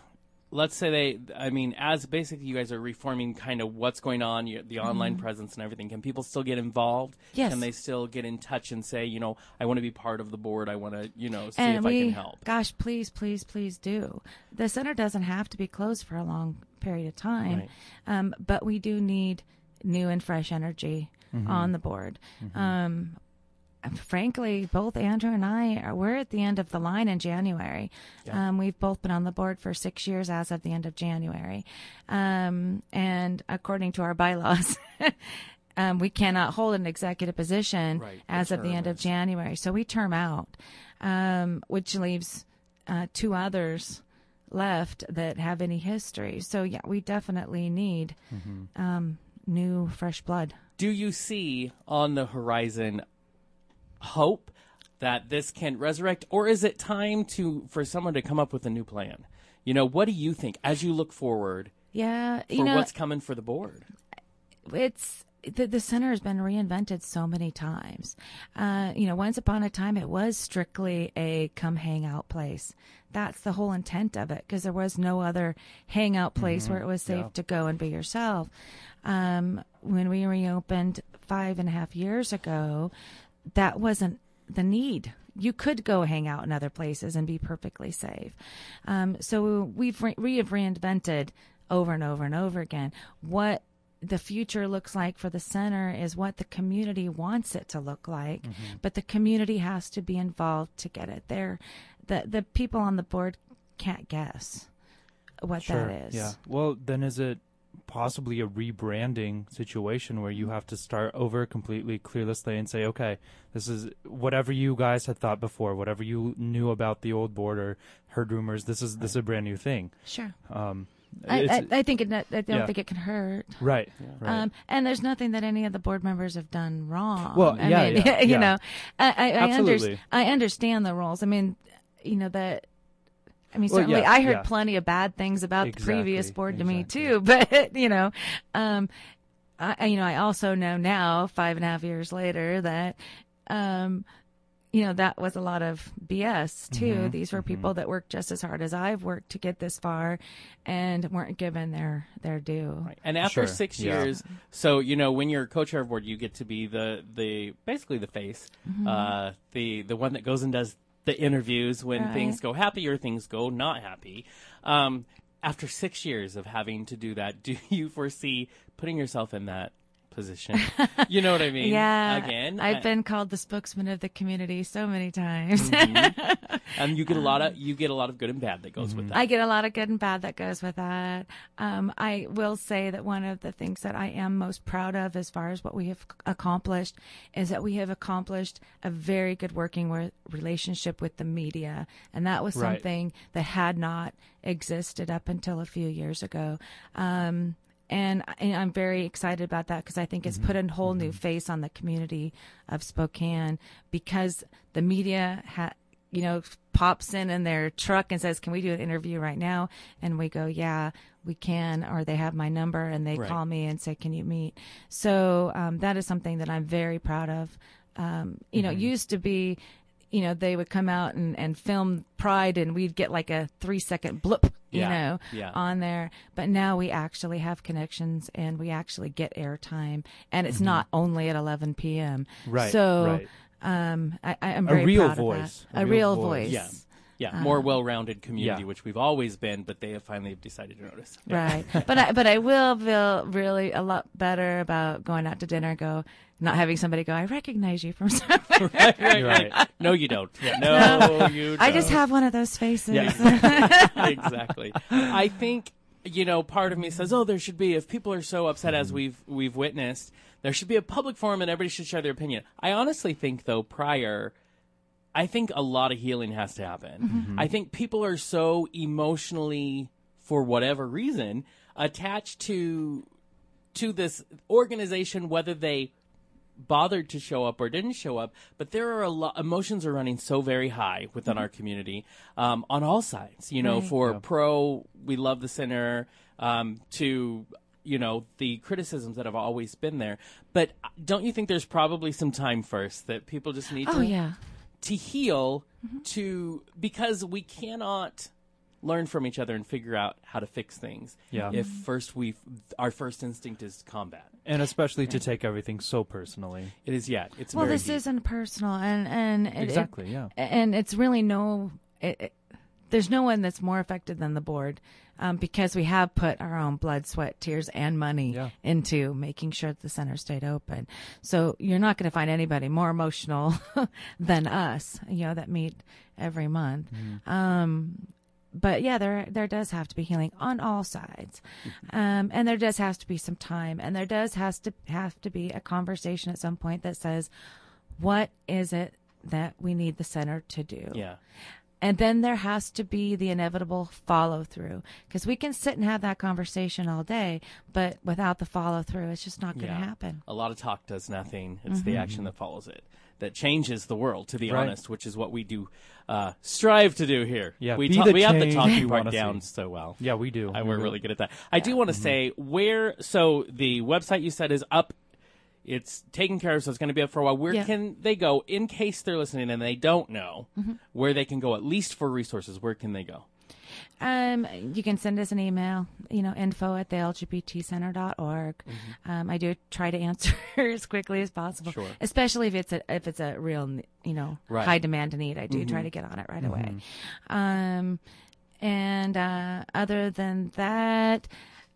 let's say they i mean as basically you guys are reforming kind of what's going on you, the online presence and everything can people still get involved Mm-hmm. Yes. can they still get in touch and say you know i want to be part of the board i want to you know see and if we, i can help gosh, please, please, please do. The center doesn't have to be closed for a long period of time, Right. um, but we do need new and fresh energy on the board. Um, frankly, both Andrew and I are we're at the end of the line in January. Um, we've both been on the board for six years as of the end of January, um, and according to our bylaws. (laughs) Um, we cannot hold an executive position Right, as of the end of January. So we term out, um, which leaves uh, two others left that have any history. So yeah, we definitely need um, new, fresh blood. do you see on the horizon hope that this can resurrect or is it time to for someone to come up with a new plan you know what do you think as you look forward Yeah, for you know, what's coming for the board it's the, the center has been reinvented so many times. Uh, you know, once upon a time, it was strictly a come hang out place. That's the whole intent of it because there was no other hangout place where it was safe Yeah. to go and be yourself. Um, when we reopened five and a half years ago, that wasn't the need. You could go hang out in other places and be perfectly safe. Um, so we've re- we have reinvented over and over and over again what the future looks like for the center is what the community wants it to look like, but the community has to be involved to get it there. The the people on the board can't guess what Sure. that is. Yeah. Well, then is it possibly a rebranding situation where you have to start over completely clearlessly and say, okay, this is whatever you guys had thought before, whatever you knew about the old board or heard rumors. This is this is a brand new thing. Sure. Um, I, I, I think it, I don't yeah. think it can hurt. right. Right. Um, and there's nothing that any of the board members have done wrong. Well, I yeah, mean, yeah, (laughs) you yeah. know, I, I, I, under, I understand the rules. I mean, you know that. I mean, Well, certainly, yeah, I heard yeah. plenty of bad things about the previous Exactly, board to me too. (laughs) But you know, um, I, I- you know, I also know now, five and a half years later, that, um, you know, that was a lot of BS too. Mm-hmm, These were people that worked just as hard as I've worked to get this far, and weren't given their their due. Right. And after Sure, six yeah. years, so you know when you're co-chair of board, you get to be the the basically the face, Mm-hmm. uh, the the one that goes and does the interviews when Right. things go happy or things go not happy. Um, after six years of having to do that, (laughs) do you foresee putting yourself in that position? (laughs) you know what I mean? Yeah. Again, I've I- been called the spokesman of the community so many times. and (laughs) you get a lot of you get a lot of good and bad that goes with that. I get a lot of good and bad that goes with that. Um, I will say that one of the things that I am most proud of as far as what we have accomplished is that we have accomplished a very good working with, relationship with the media. And that was Right. something that had not existed up until a few years ago. Um, and, and I'm very excited about that because I think it's put a whole new face on the community of Spokane because the media ha- you know, pops in in their truck and says, "Can we do an interview right now?" And we go, "Yeah, we can." Or they have my number and they Right. call me and say, "Can you meet?" So um, that is something that I'm very proud of. Um, you know, used to be, you know, they would come out and, and film Pride, and we'd get like a three second blip, you Yeah, know, yeah. on there. But now we actually have connections and we actually get airtime, and it's not only at 11 p.m. Right, So. right. Um, I, am A very real proud voice. Of that. A, real, voice. Yeah. Yeah, Uh, more well-rounded community, yeah. which we've always been, but they have finally decided to notice. (laughs) Right. but I, but I will feel really a lot better about going out to dinner. Go not having somebody go. I recognize you from (laughs) somewhere. (laughs) right, right, Right. right. No, you don't. No, you don't. I just have one of those faces. exactly. I think you know, part of me says, "Oh, there should be if people are so upset as we've we've witnessed, there should be a public forum and everybody should share their opinion." I honestly think though prior I think a lot of healing has to happen. I think people are so emotionally for whatever reason attached to to this organization whether they bothered to show up or didn't show up, but there are a lot emotions are running so very high within our community um, on all sides. You know, Right. for pro, we love the center. Um, to you know the criticisms that have always been there, but don't you think there's probably some time first that people just need to Oh to yeah. To heal mm-hmm. to because we cannot learn from each other and figure out how to fix things Yeah. if mm-hmm. first we our first instinct is combat and especially to take everything so personally. it is yeah it's Well, very this deep. isn't personal, and and it- it- Exactly, yeah. and it's really no. It, it, there's no one that's more affected than the board, um, because we have put our own blood, sweat, tears, and money Yeah. into making sure that the center stayed open. So you're not going to find anybody more emotional (laughs) than us, you know, that meet every month. Um, but yeah, there there does have to be healing on all sides, um, and there does have to be some time, and there does has to have to be a conversation at some point that says, what is it that we need the center to do? yeah And then there has to be the inevitable follow through because we can sit and have that conversation all day, but without the follow through, it's just not going to yeah happen. a lot of talk does nothing it's Mm-hmm. the action that follows it that changes the world to be Right. honest which is what we do uh, strive to do here Yeah, we, be ta- the we have the change talking you part down see. so well Yeah, we do. I, We we're do. really good at that. I do want to say where. So the website you said is up. It's taken care of, so it's going to be up for a while. Where Yeah. can they go in case they're listening and they don't know where they can go? At least for resources, where can they go? Um, you can send us an email, you know, info at the lgbtcenter.org. Um, I do try to (laughs) answer as quickly as possible, Sure. especially if it's a, if it's a real, you know, Right. high demand need. I do try to get on it right away. Um, and, uh, other than that,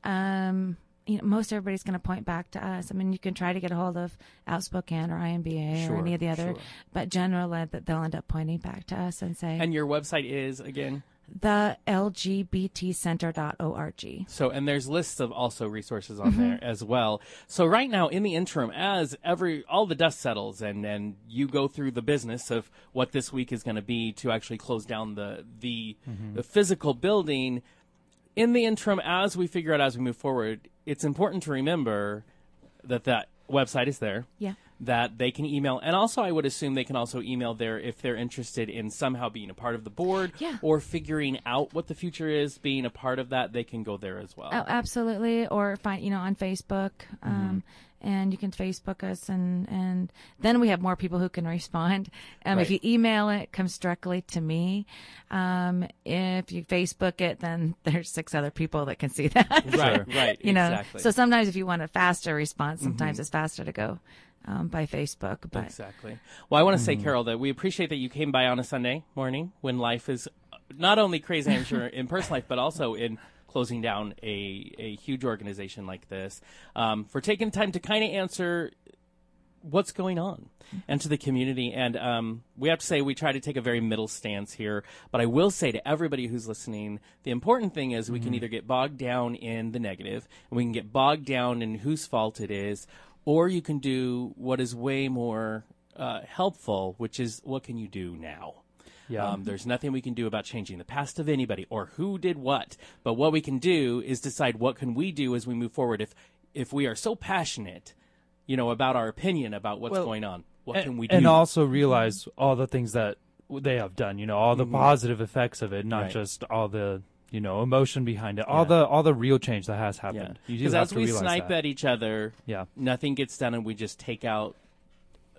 um, you know, most everybody's going to point back to us. I mean, you can try to get a hold of Outspoken or INBA Sure, or any of the other, sure. but generally that they'll end up pointing back to us and say, And your website is again. the lgbtcenter.org. So, and there's lists of also resources on there mm-hmm. as well. So, right now, in the interim, as every all the dust settles and and you go through the business of what this week is going to be to actually close down the the, mm-hmm. the physical building. In the interim, as we figure out as we move forward, it's important to remember that that website is there Yeah. that they can email and also i would assume they can also email there if they're interested in somehow being a part of the board Yeah. or figuring out what the future is being a part of that they can go there as well Oh, absolutely. Or find, you know, on Facebook. Um, and you can Facebook us and, and then we have more people who can respond. Um, if you email it, it comes directly to me. Um, if you Facebook it, then (laughs) there's six other people that can see that. right (laughs) right you know, exactly so sometimes if you want a faster response, sometimes Mm-hmm. it's faster to go, um, by Facebook, but exactly well i want to Mm-hmm. say carol that we appreciate that you came by on a sunday morning when life is not only crazy i'm sure in personal life but also in closing down a, a huge organization like this um, for taking time to kind of answer what's going on and to the community. And um, we have to say we try to take a very middle stance here. But I will say to everybody who's listening, the important thing is we can either get bogged down in the negative, and we can get bogged down in whose fault it is, or you can do what is way more uh, helpful, which is what can you do now. Yeah. Um, there's nothing we can do about changing the past of anybody or who did what. But what we can do is decide what can we do as we move forward. If if we are so passionate, you know, about our opinion about what's Well, going on, what and, can we do? and also realize all the things that they have done. You know, all the positive effects of it, not Mm-hmm. Right. just all the you know emotion behind it. All Yeah. the all the real change that has happened. Because have as we snipe that. at each other, Yeah. nothing gets done, and we just take out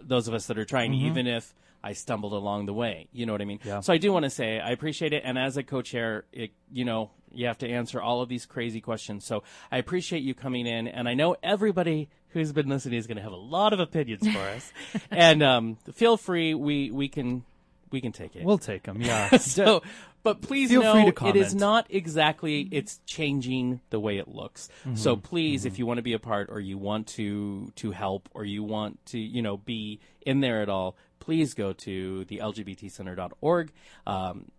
those of us that are trying, even if I stumbled along the way. You know what I mean? Yeah. So I do want to say I appreciate it, and as a co-chair, it, you know, you have to answer all of these crazy questions. So I appreciate you coming in, and I know everybody who's been listening is going to have a lot of opinions for us, (laughs) and um, feel free. We we can we can take it. We'll take them. Yeah. (laughs) so, but please Feel know free to it is not exactly. It's changing the way it looks. So please, if you want to be a part, or you want to to help, or you want to you know be in there at all, please go to the LGBTcenter.org. Um,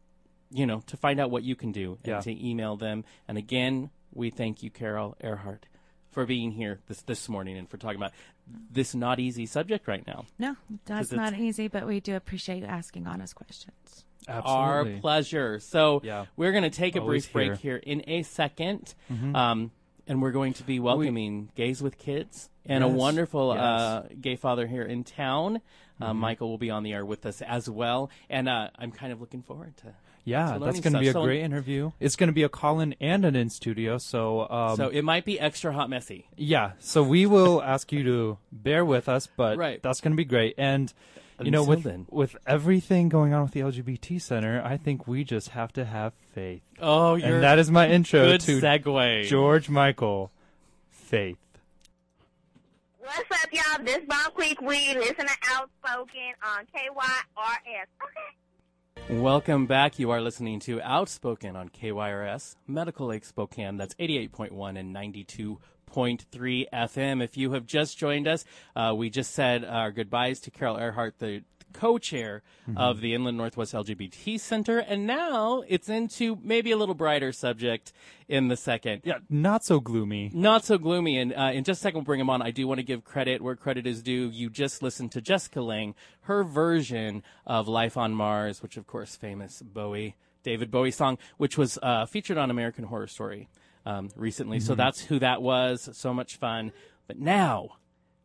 you know to find out what you can do and Yeah. to email them. And again, we thank you, Carol Earhart. For being here this this morning and for talking about this not easy subject right now. no, that's 'Cause not easy, but we do appreciate you asking honest questions. Absolutely. Our pleasure. So Yeah. we're going to take a Always brief break here. Mm-hmm. here in a 2nd um, and we're going to be welcoming Gays with Kids and a wonderful Yes. Mm-hmm. uh, gay father here in town. Uh, Michael will be on the air with us as well, and uh, I'm kind of looking forward to. Yeah, that's going to be a. So- great interview. It's going to be a call-in and an in studio. So, um, so it might be extra hot messy. yeah. So we will (laughs) ask you to bear with us, but Right. that's going to be great. And you know, with then. with everything going on with the LGBT Center, I think we just have to have faith. Oh, you're and that is my intro good to segue. George Michael. Faith. What's up, y'all? This Bomb Creek Weed. Listen to Outspoken on KYRS. Okay. Welcome back. You are listening to Outspoken on KYRS, Medical Lake Spokane. That's 88.1 and 92.3 FM. If you have just joined us, uh, we just said our goodbyes to Carol Earhart, the co-chair of the Inland Northwest LGBT Center, and now it's into maybe a little brighter subject in the second. Yeah, not so gloomy. Not so gloomy. And uh, in just a second, we'll bring him on. I do want to give credit where credit is due. You just listened to Jessica Lange, her version of Life on Mars, which, of course, famous Bowie, David Bowie song, which was uh, featured on American Horror Story um, recently. So that's who that was. So much fun. But now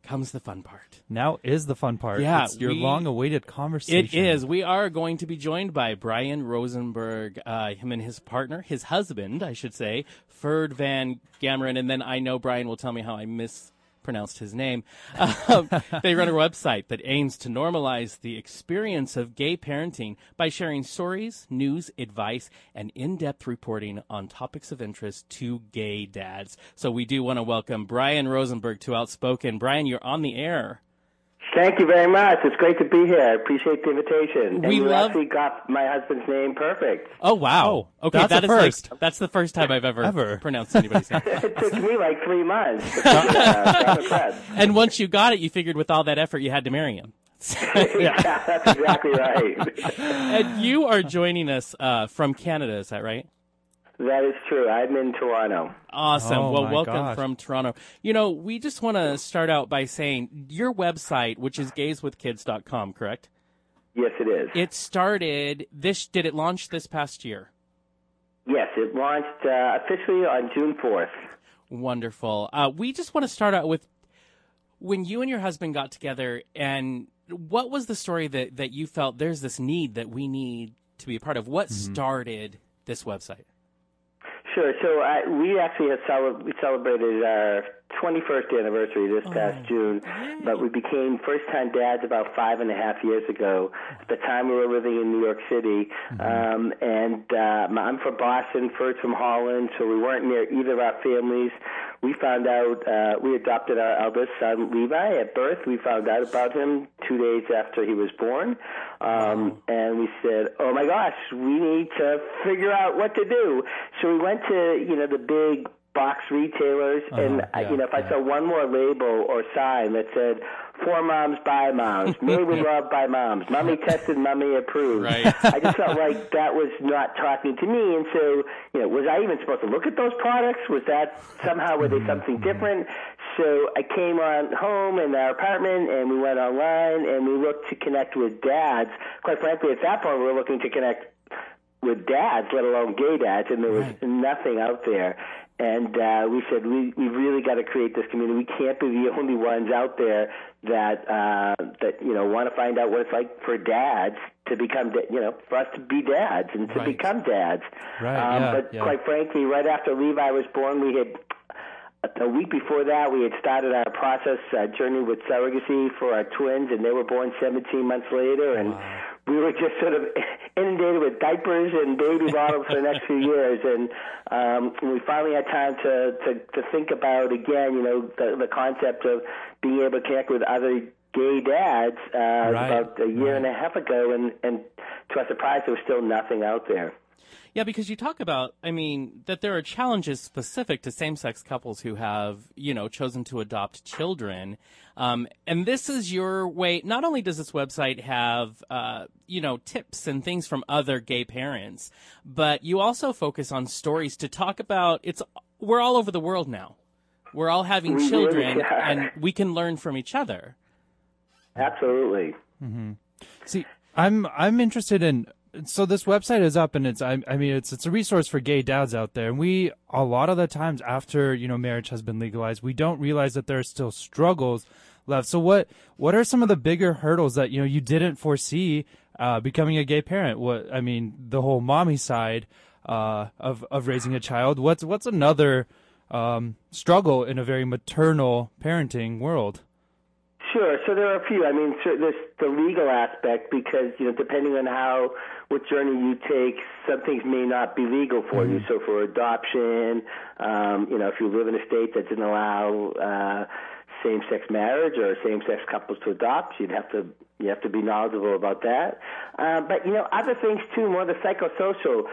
comes the fun part. Now is the fun part. Yeah, It's your we- long-awaited conversation. It is. We are going to be joined by Brian Rosenberg, uh, him and his partner, his husband, I should say, Ferd Van Gameren. And then I know Brian will tell me how I mispronounced his name. (laughs) Um, they run a website that aims to normalize the experience of gay parenting by sharing stories, news, advice, and in-depth reporting on topics of interest to gay dads. So we do want to welcome Brian Rosenberg to Outspoken. Brian, you're on the air. Thank you very much. It's great to be here. I appreciate the invitation. We and you love- actually got my husband's name perfect. Oh wow! Oh, okay, that's that a is like- first. that's the first time I've ever, Ever. pronounced anybody's name. (laughs) It took me like three months. to figure it out. So I'm impressed. and once you got it, you figured with all that effort you had to marry him. (laughs) (laughs) yeah, that's exactly right. and you are joining us uh, from Canada, is that right? That is true. I'm in Toronto. Awesome. Oh, well, welcome gosh. from Toronto. You know, we just want to start out by saying your website, which is gayswithkids.com, correct? Yes, it is. It started this. Did it launch this past year? yes, it launched uh, officially on June 4th. Wonderful. Uh, we just want to start out with when you and your husband got together, and what was the story that that you felt there's this need that we need to be a part of? What started this website? Sure. So uh, we actually had cele- we celebrated our 21st anniversary this past June, but we became first-time dads about five and a half years ago. At the time, we were living in New York City, um, and uh, I'm from Boston, Ferd's from Holland, so we weren't near either of our families. We found out uh, we adopted our eldest son Levi at birth. We found out about him two days after he was born, um, and we said, "Oh my gosh, we need to figure out what to do." So we went to you know the big box retailers, and Uh-huh, I yeah, you know if I saw one more label or sign that said "For Moms by Moms," "Made with Love by Moms," "Mommy tested, Mommy approved," Right. I just felt like that was not talking to me, and so you know, was I even supposed to look at those products? Was that somehow were they something different? So I came on home in our apartment, and we went online, and we looked to connect with dads. Quite frankly, at that point, we were looking to connect with dads, let alone gay dads, and there was nothing out there. And uh, we said we we really got to create this community. We can't be the (laughs) only ones out there that uh, that you know want to find out what it's like for dads to become da- you know for us to be dads and to Right. become dads. Right, Um, yeah, but yeah. quite frankly, right after Levi was born, we had a week before that, we had started our process uh, journey with surrogacy for our twins, and they were born 17 months later. And we were just sort of (laughs) inundated with diapers and baby bottles for the next few years. And um, we finally had time to, to, to think about, again, you know, the, the concept of being able to connect with other gay dads uh, Right, about a year and a half ago. And, and to our surprise, there was still nothing out there. Yeah, because you talk about, I mean, that there are challenges specific to same-sex couples who have, you know, chosen to adopt children. Um, and this is your way. Not only does this website have, uh, you know, tips and things from other gay parents, but you also focus on stories to talk about. It's we're all over the world now. We're all having We children, are. and we can learn from each other. Absolutely. Mm-hmm. See, I'm I'm interested in. So this website is up, and it's I, I mean it's it's a resource for gay dads out there, and we a lot of the times after you know marriage has been legalized, we don't realize that there are still struggles left. So what what are some of the bigger hurdles that you know you didn't foresee uh, becoming a gay parent? What I mean, the whole mommy side uh, of of raising a child. What's what's another um, struggle in a very maternal parenting world? Sure. So there are a few. I mean, so there's the legal aspect because you know, depending on how what journey you take, some things may not be legal for you. So for adoption, um, you know, if you live in a state that doesn't allow uh, same-sex marriage or same-sex couples to adopt, you'd have to you have to be knowledgeable about that. Uh, but you know, other things too, more the psychosocial.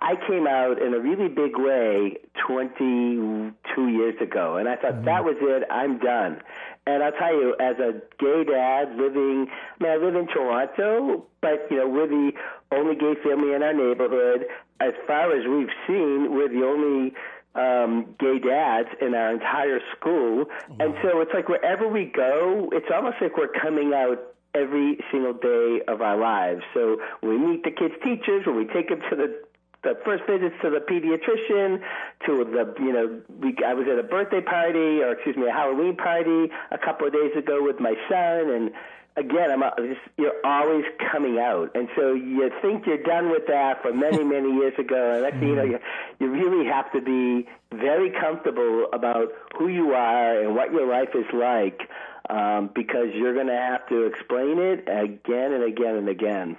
I came out in a really big way 22 years ago, and I thought that was it. I'm done. And I'll tell you, as a gay dad living, I mean, I live in Toronto, but you know, we're the only gay family in our neighborhood. As far as we've seen, we're the only um, gay dads in our entire school, and so it's like wherever we go, it's almost like we're coming out every single day of our lives. So when we meet the kids' teachers, when we take them to the the first visits to the pediatrician, to the you know, we, I was at a birthday party or excuse me, a Halloween party a couple of days ago with my son, and again, I'm uh, just you're always coming out, and so you think you're done with that for many (laughs) many years ago, and thing you know, you you really have to be very comfortable about who you are and what your life is like, um, because you're going to have to explain it again and again and again.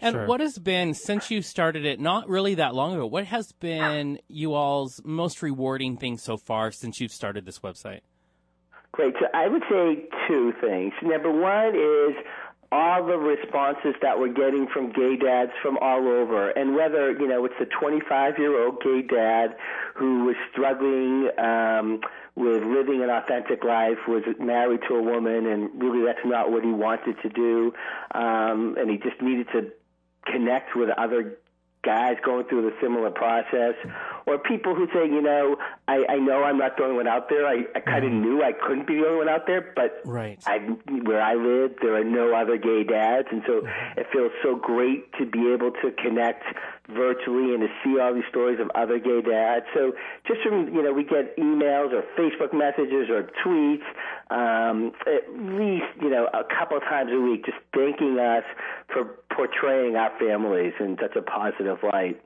And Sure. what has been since you started it not really that long ago? What has been you all's most rewarding thing so far since you've started this website? Great. So I would say two things. Number one is all the responses that we're getting from gay dads from all over, and whether you know it's the 25 year old gay dad who was struggling um, with living an authentic life, was married to a woman, and really that's not what he wanted to do, um, and he just needed to connect with other guys going through the similar process, or people who say, you know, I, I know I'm not the only one out there. I, I kind of Mm-hmm. knew I couldn't be the only one out there, but Right. I, where I live, there are no other gay dads, and so Mm-hmm. it feels so great to be able to connect virtually and to see all these stories of other gay dads. So just from you know, we get emails or Facebook messages or tweets, um, at least you know a couple times a week, just thanking us for portraying our families in such a positive light.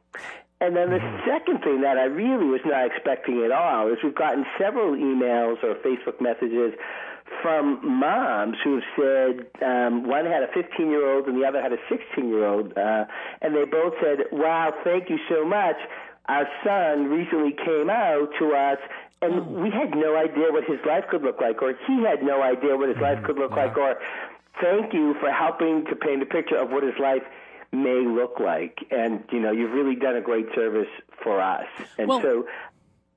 And then the second thing that I really was not expecting at all is we've gotten several emails or Facebook messages from moms who have said um, one had a 15 year old and the other had a 16 year old, uh, and they both said, "Wow, thank you so much. Our son recently came out to us." And we had no idea what his life could look like, or he had no idea what his life could look like, or thank you for helping to paint a picture of what his life may look like. And, you know, you've really done a great service for us. And Well- so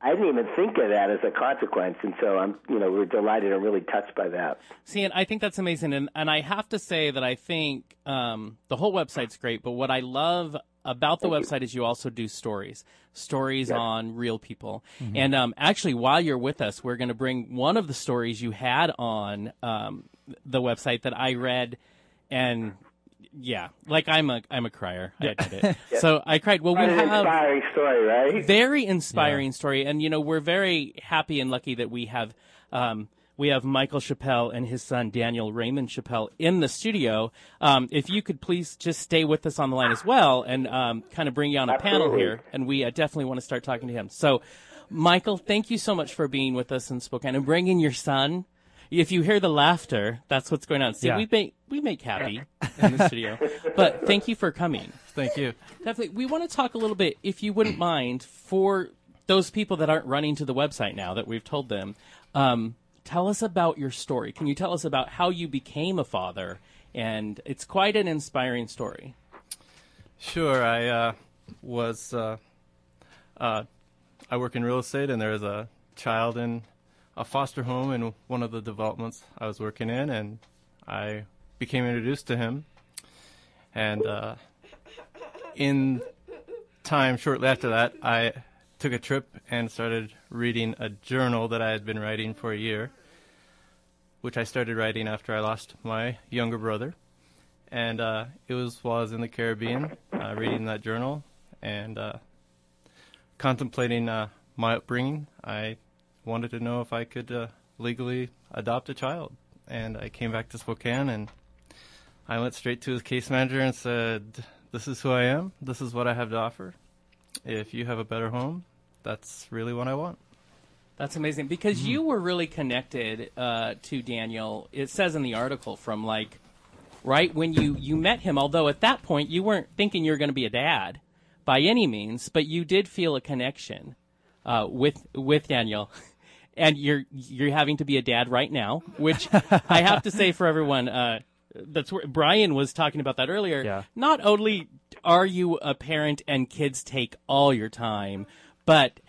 I didn't even think of that as a consequence. And so I'm, you know, we're delighted and really touched by that. See, and I think that's amazing, and and I have to say that I think um, the whole website's great. But what I love about the website is you also do stories, stories on real people. And um, actually, while you're with us, we're going to bring one of the stories you had on um, the website that I read, and yeah, like I'm a I'm a crier. I admit it. (laughs) So I cried. Well, we What an have inspiring story, right? very inspiring story, and you know we're very happy and lucky that we have um, we have Michael Chappelle and his son Daniel Raymond Chappelle in the studio. Um, if you could please just stay with us on the line as well, and um, kind of bring you on a panel here, and we uh, definitely want to start talking to him. So, Michael, thank you so much for being with us in Spokane and bringing your son. If you hear the laughter, that's what's going on. See, Yeah. we make we make happy (laughs) in the studio, but thank you for coming. Thank you. Definitely. We want to talk a little bit, if you wouldn't mind, for those people that aren't running to the website now that we've told them. Um, tell us about your story. Can you tell us about how you became a father? And it's quite an inspiring story. Sure. I uh, was. Uh, uh, I work in real estate, and there was a child in a foster home in one of the developments I was working in, and I became introduced to him. And uh, in time, shortly after that, I took a trip and started reading a journal that I had been writing for a year, which I started writing after I lost my younger brother. And uh, it was while I was in the Caribbean uh, reading that journal and uh, contemplating uh, my upbringing. I wanted to know if I could uh, legally adopt a child. And I came back to Spokane and I went straight to his case manager and said, This is who I am. This is what I have to offer. If you have a better home, that's really what I want. That's amazing because you were really connected uh, to Daniel. It says in the article from like right when you you met him. Although at that point you weren't thinking you were going to be a dad by any means, but you did feel a connection uh, with with Daniel. (laughs) And you're you're having to be a dad right now, which I have to say for everyone. Uh, that's where Brian was talking about that earlier. Yeah. Not only are you a parent and kids take all your time, but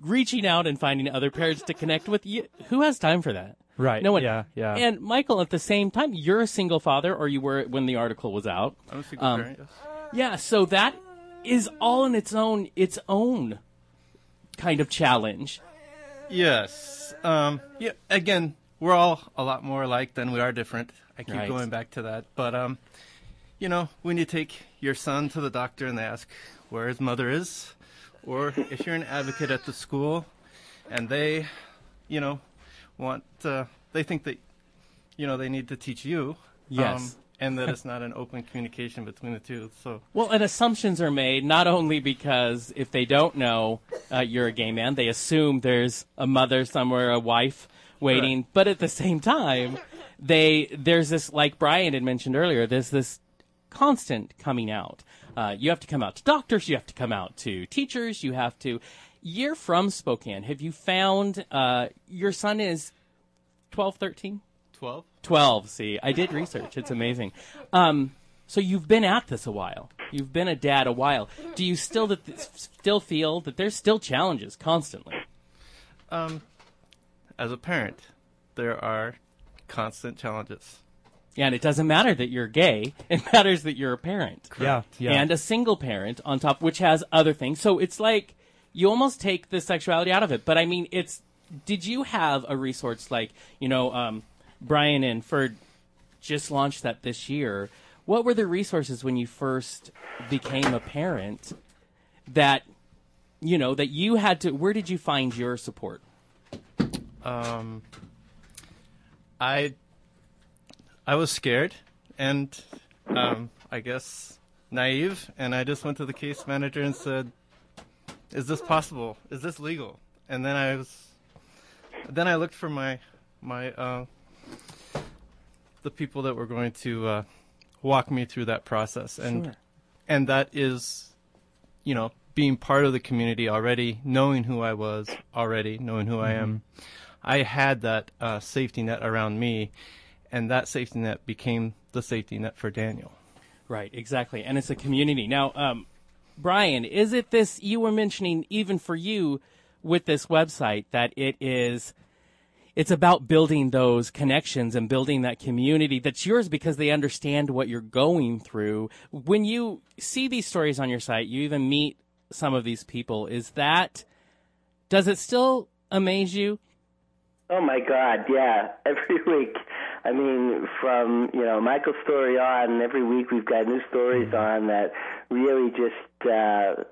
reaching out and finding other parents to connect with you who has time for that Right. no one Yeah, yeah. and michael at the same time you're a single father or you were when the article was out I'm a single Um, parent. Yes. yeah so that is all in its own its own kind of challenge Yes. Um, yeah. Again, we're all a lot more alike than we are different. I keep Right. going back to that, but um, you know, when you take your son to the doctor and they ask where his mother is, or if you're an advocate at the school, and they, you know, want uh, they think that, you know, they need to teach you. Yes. Um, and that it's not an open communication between the two. So. Well and assumptions are made not only because if they don't know uh, you're a gay man they assume there's a mother somewhere a wife waiting but at the same time they there's this like brian had mentioned earlier there's this constant coming out. Uh, you have to come out to doctors you have to come out to teachers you have to you're from spokane. Have you found uh, your son is 12 13 12. 12. See, I did research. It's amazing. Um, so you've been at this a while. You've been a dad a while. Do you still that still feel that there's still challenges constantly? Um, as a parent, there are constant challenges. And it doesn't matter that you're gay. (laughs) It matters that you're a parent. Yeah, yeah. And a single parent on top, which has other things. So it's like you almost take the sexuality out of it. But I mean, it's. Did you have a resource like you know, um, Brian and Ferd just launched that this year? What were the resources when you first became a parent that you know that you had to? Where did you find your support? Um, I I was scared and um, I guess naive, and I just went to the case manager and said, "Is this possible? Is this legal?" And then I was, then I looked for my my uh, the people that were going to uh, walk me through that process, and Sure. and that is, you know, being part of the community already, knowing who I was already, knowing who I am. I had that uh, safety net around me, and that safety net became the safety net for Daniel. Right, exactly. And it's a community. Now, um, Brian, is it this you were mentioning even for you with this website that it is it's about building those connections and building that community that's yours because they understand what you're going through. When you see these stories on your site, you even meet some of these people. Is that does it still amaze you? Oh my God, yeah. (laughs) Every week, I mean, from you know Michael's story on, every week we've got new stories on that really just uh,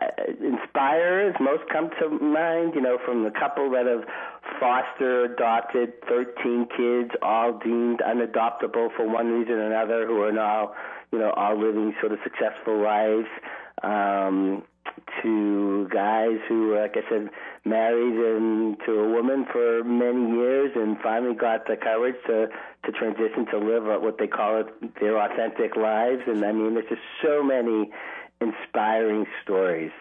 uh, inspire us. Most come to mind, you know, from the couple that have foster adopted 13 kids, all deemed unadoptable for one reason or another, who are now, you know, all living sort of successful lives. Um, to guys who, like I said, married and to a woman for many years and finally got the courage to to transition to live what they call it their authentic lives. And I mean, there's just so many inspiring stories.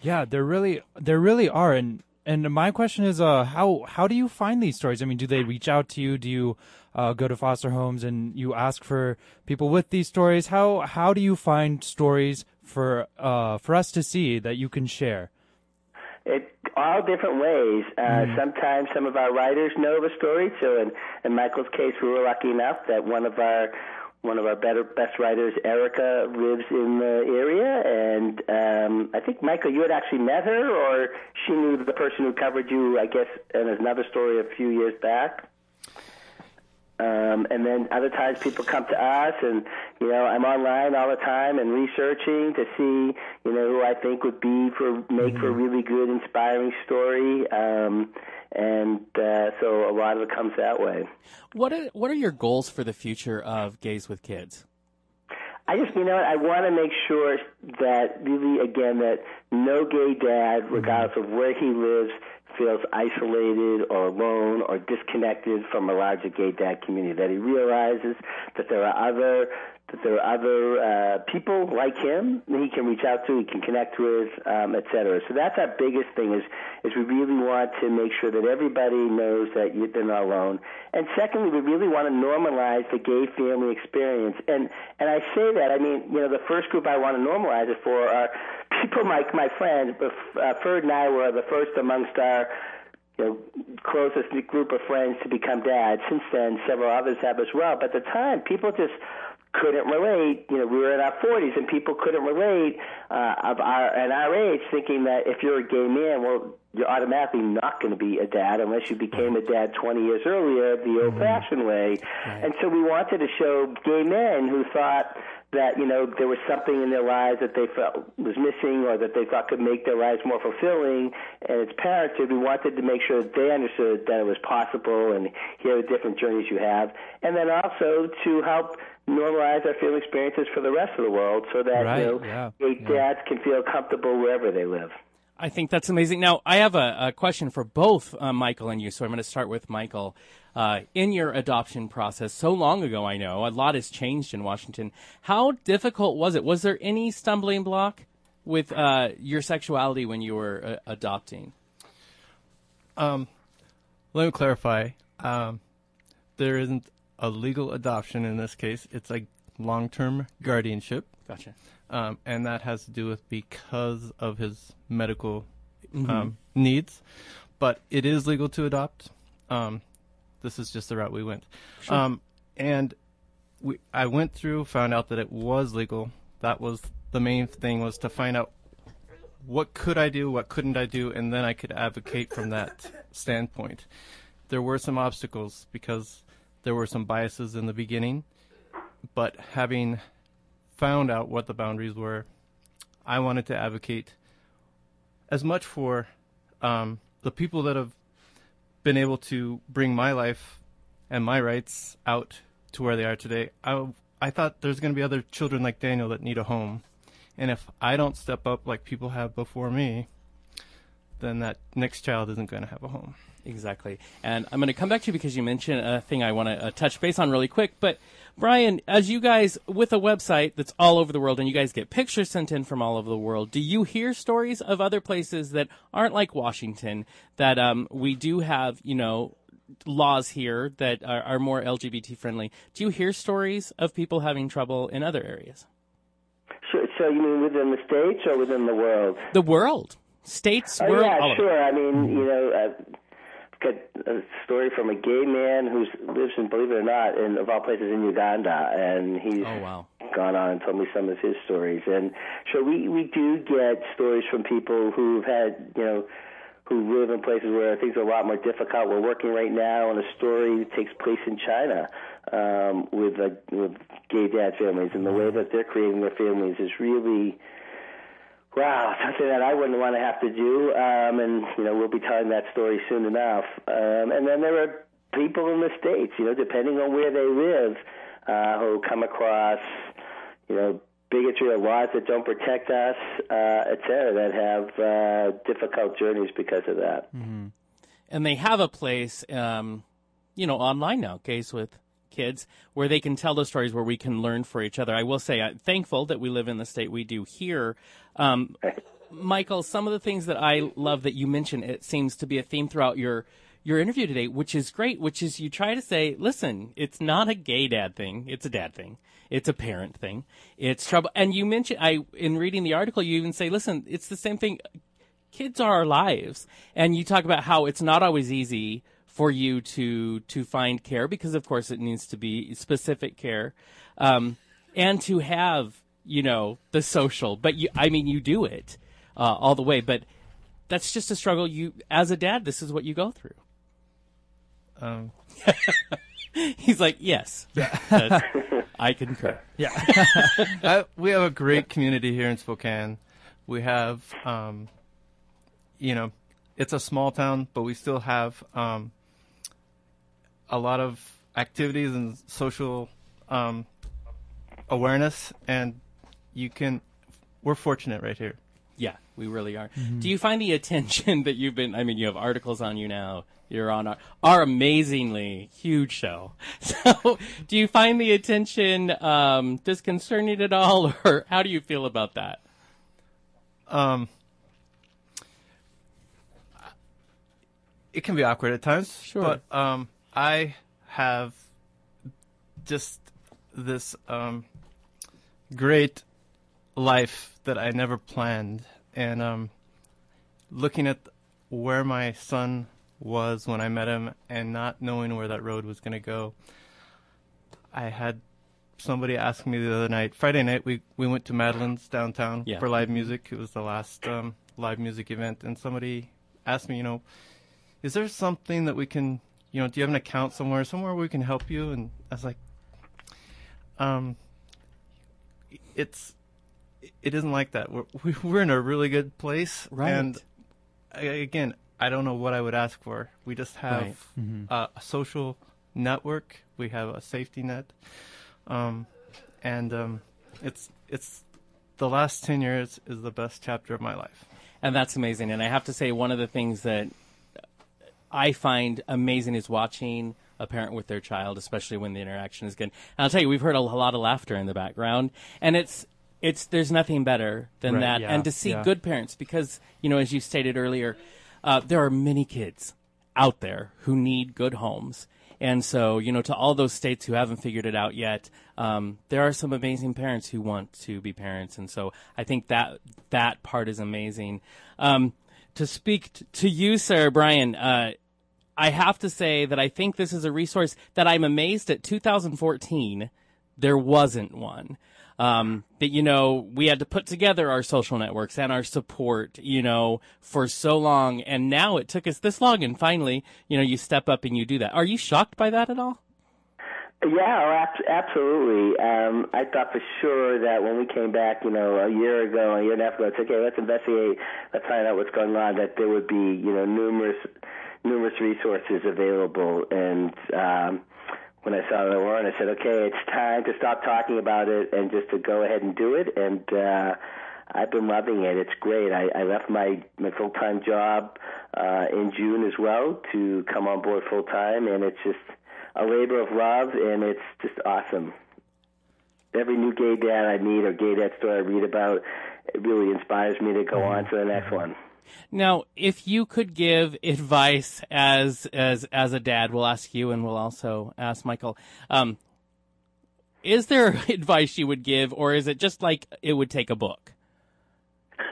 Yeah, there really there really are and and my question is uh how how do you find these stories? I mean, do they reach out to you? Do you uh, go to foster homes and you ask for people with these stories? How how do you find stories for uh for us to see that you can share? It all different ways. Uh, Sometimes some of our writers know the story. So in, in Michael's case, we were lucky enough that one of our one of our better best writers, Erica, lives in the area, and um, I think Michael, you had actually met her, or she knew the person who covered you, I guess, in another story a few years back. Um, and then other times people come to us, and you know I'm online all the time and researching to see you know who I think would be for make for a really good, inspiring story. Um, and uh, so a lot of it comes that way. What are what are your goals for the future of Gays with Kids? I just, you know, I want to make sure that really, again, that no gay dad, regardless of where he lives, feels isolated or alone or disconnected from a larger gay dad community. That he realizes that there are other that there are other uh, people like him that he can reach out to, he can connect with, um, et cetera. So that's our biggest thing is is we really want to make sure that everybody knows that you, they're not alone. And secondly, we really want to normalize the gay family experience. And and I say that I mean you know the first group I want to normalize it for are (laughs) people like my friends. Uh, Ferd and I were the first amongst our you know, closest group of friends to become dads. Since then, several others have as well. But at the time, people just couldn't relate. You know, we were in our 40s, and people couldn't relate uh, of our at our age, thinking that if you're a gay man, well, you're automatically not going to be a dad unless you became a dad 20 years earlier, the old-fashioned way. And so we wanted to show gay men who thought that you know there was something in their lives that they felt was missing or that they thought could make their lives more fulfilling. And it's parenthood we wanted to make sure that they understood that it was possible and here are the different journeys you have. And then also to help normalize our family experiences for the rest of the world so that Right, you know yeah, gay yeah. dads can feel comfortable wherever they live I think that's amazing. Now, I have a, a question for both uh, Michael and you, so I'm going to start with Michael. Uh, in your adoption process, so long ago, I know a lot has changed in Washington. How difficult was it? Was there any stumbling block with uh, your sexuality when you were uh, adopting? Um, let me clarify. Um, there isn't a legal adoption in this case. It's a long-term guardianship, Gotcha. um, and that has to do with because of his medical Mm-hmm. um, needs. But it is legal to adopt. Um, this is just the route we went. Um, and we, I went through, found out that it was legal. That was the main thing was to find out what could I do, what couldn't I do, and then I could advocate from that standpoint. There were some obstacles because there were some biases in the beginning, but having found out what the boundaries were, I wanted to advocate as much for um, the people that have been able to bring my life and my rights out to where they are today. I, I thought there's going to be other children like Daniel that need a home. And if I don't step up like people have before me, then that next child isn't going to have a home. Exactly. And I'm going to come back to you because you mentioned a thing I want to uh, touch base on really quick. But Brian, as you guys with a website that's all over the world and you guys get pictures sent in from all over the world, do you hear stories of other places that aren't like Washington that um, we do have, you know, laws here that are, are more LGBT friendly? Do you hear stories of people having trouble in other areas? So, so you mean within the states or within the world? The world, states, Oh world, yeah, all of it. sure. I mean, you know, uh, got a story from a gay man who lives in, believe it or not, in of all places in Uganda, and he's Oh wow. gone on and told me some of his stories. And so we we do get stories from people who've had, you know, who live in places where things are a lot more difficult. We're working right now on a story that takes place in China um, with uh, with gay dad families, and the way that they're creating their families is really Wow, something that I wouldn't want to have to do. Um, and, you know, we'll be telling that story soon enough. Um, and then there are people in the States, you know, depending on where they live, uh, who come across, you know, bigotry or laws that don't protect us, uh, et cetera, that have uh, difficult journeys because of that. mhm and they have a place, um, you know, online now, Gays with kids, where they can tell those stories where we can learn for each other. I will say, I'm thankful that we live in the state we do here. Um, Michael, some of the things that I love that you mentioned, it seems to be a theme throughout your your interview today, which is great, which is you try to say, listen, it's not a gay dad thing, it's a dad thing. It's a parent thing. It's trouble. And you mentioned, I, in reading the article, you even say, listen, it's the same thing kids are our lives and you talk about how it's not always easy for you to to find care because of course it needs to be specific care um, and to have you know the social but you i mean you do it uh, all the way but that's just a struggle you as a dad this is what you go through. Um, (laughs) he's like yes. (laughs) That's- i concur. I, (laughs) we have a great community here in Spokane. We have, um, you know, it's a small town, but we still have um, a lot of activities and social um, awareness, and you can. We're fortunate right here. Yeah, we really are. Do you find the attention (laughs) that you've been? I mean, you have articles on you now. You're on our, our amazingly huge show. (laughs) So, do you find the attention um, disconcerting at all, (laughs) or how do you feel about that? Um, it can be awkward at times. Sure. But um, I have just this um, great life that I never planned, and um, looking at where my son was when I met him, and not knowing where that road was going to go, I had somebody ask me the other night. Friday night, we we went to Madeline's downtown Yeah. for live music. It was the last um, live music event, and somebody asked me, you know, is there something that we can, you know, do you have an account somewhere, somewhere we can help you? And I was like, um, it's, it isn't like that. We're we're in a really good place, Right. And I, again, I don't know what I would ask for. We just have Right. uh, a social network. We have a safety net, um, and um, it's it's the last ten years is the best chapter of my life. And that's amazing. And I have to say, one of the things that I find amazing is watching a parent with their child, especially when the interaction is good. And I'll tell you, we've heard a, lot of laughter in the background, and it's it's there's nothing better than Right, that. yeah, and to see yeah. good parents, because you know, as you stated earlier, uh, there are many kids out there who need good homes. And so, you know, to all those states who haven't figured it out yet, um, there are some amazing parents who want to be parents. And so I think that that part is amazing. Um, to speak t- to you, Sarah Brian, uh, I have to say that I think this is a resource that I'm amazed at 2014 there wasn't one. Um, that you know we had to put together our social networks and our support, you know, for so long, and now it took us this long, and finally, you know, you step up and you do that. Are you shocked by that at all? Yeah, oh, absolutely. Um, I thought for sure that when we came back, you know, a year ago, a year and a half ago, it's okay. Let's investigate. Let's find out what's going on. That there would be, you know, numerous, numerous resources available, and um, when I saw the warrant, I said, okay, it's time to stop talking about it and just to go ahead and do it. And uh, I've been loving it. It's great. I, I left my, my full time job uh, in June as well to come on board full time, and it's just a labor of love, and it's just awesome. Every new gay dad I meet or gay dad story I read about, it really inspires me to go on to the next one. Now, if you could give advice as as as a dad, we'll ask you, and we'll also ask Michael. Um, is there (laughs) advice you would give, or is it just like it would take a book? (laughs)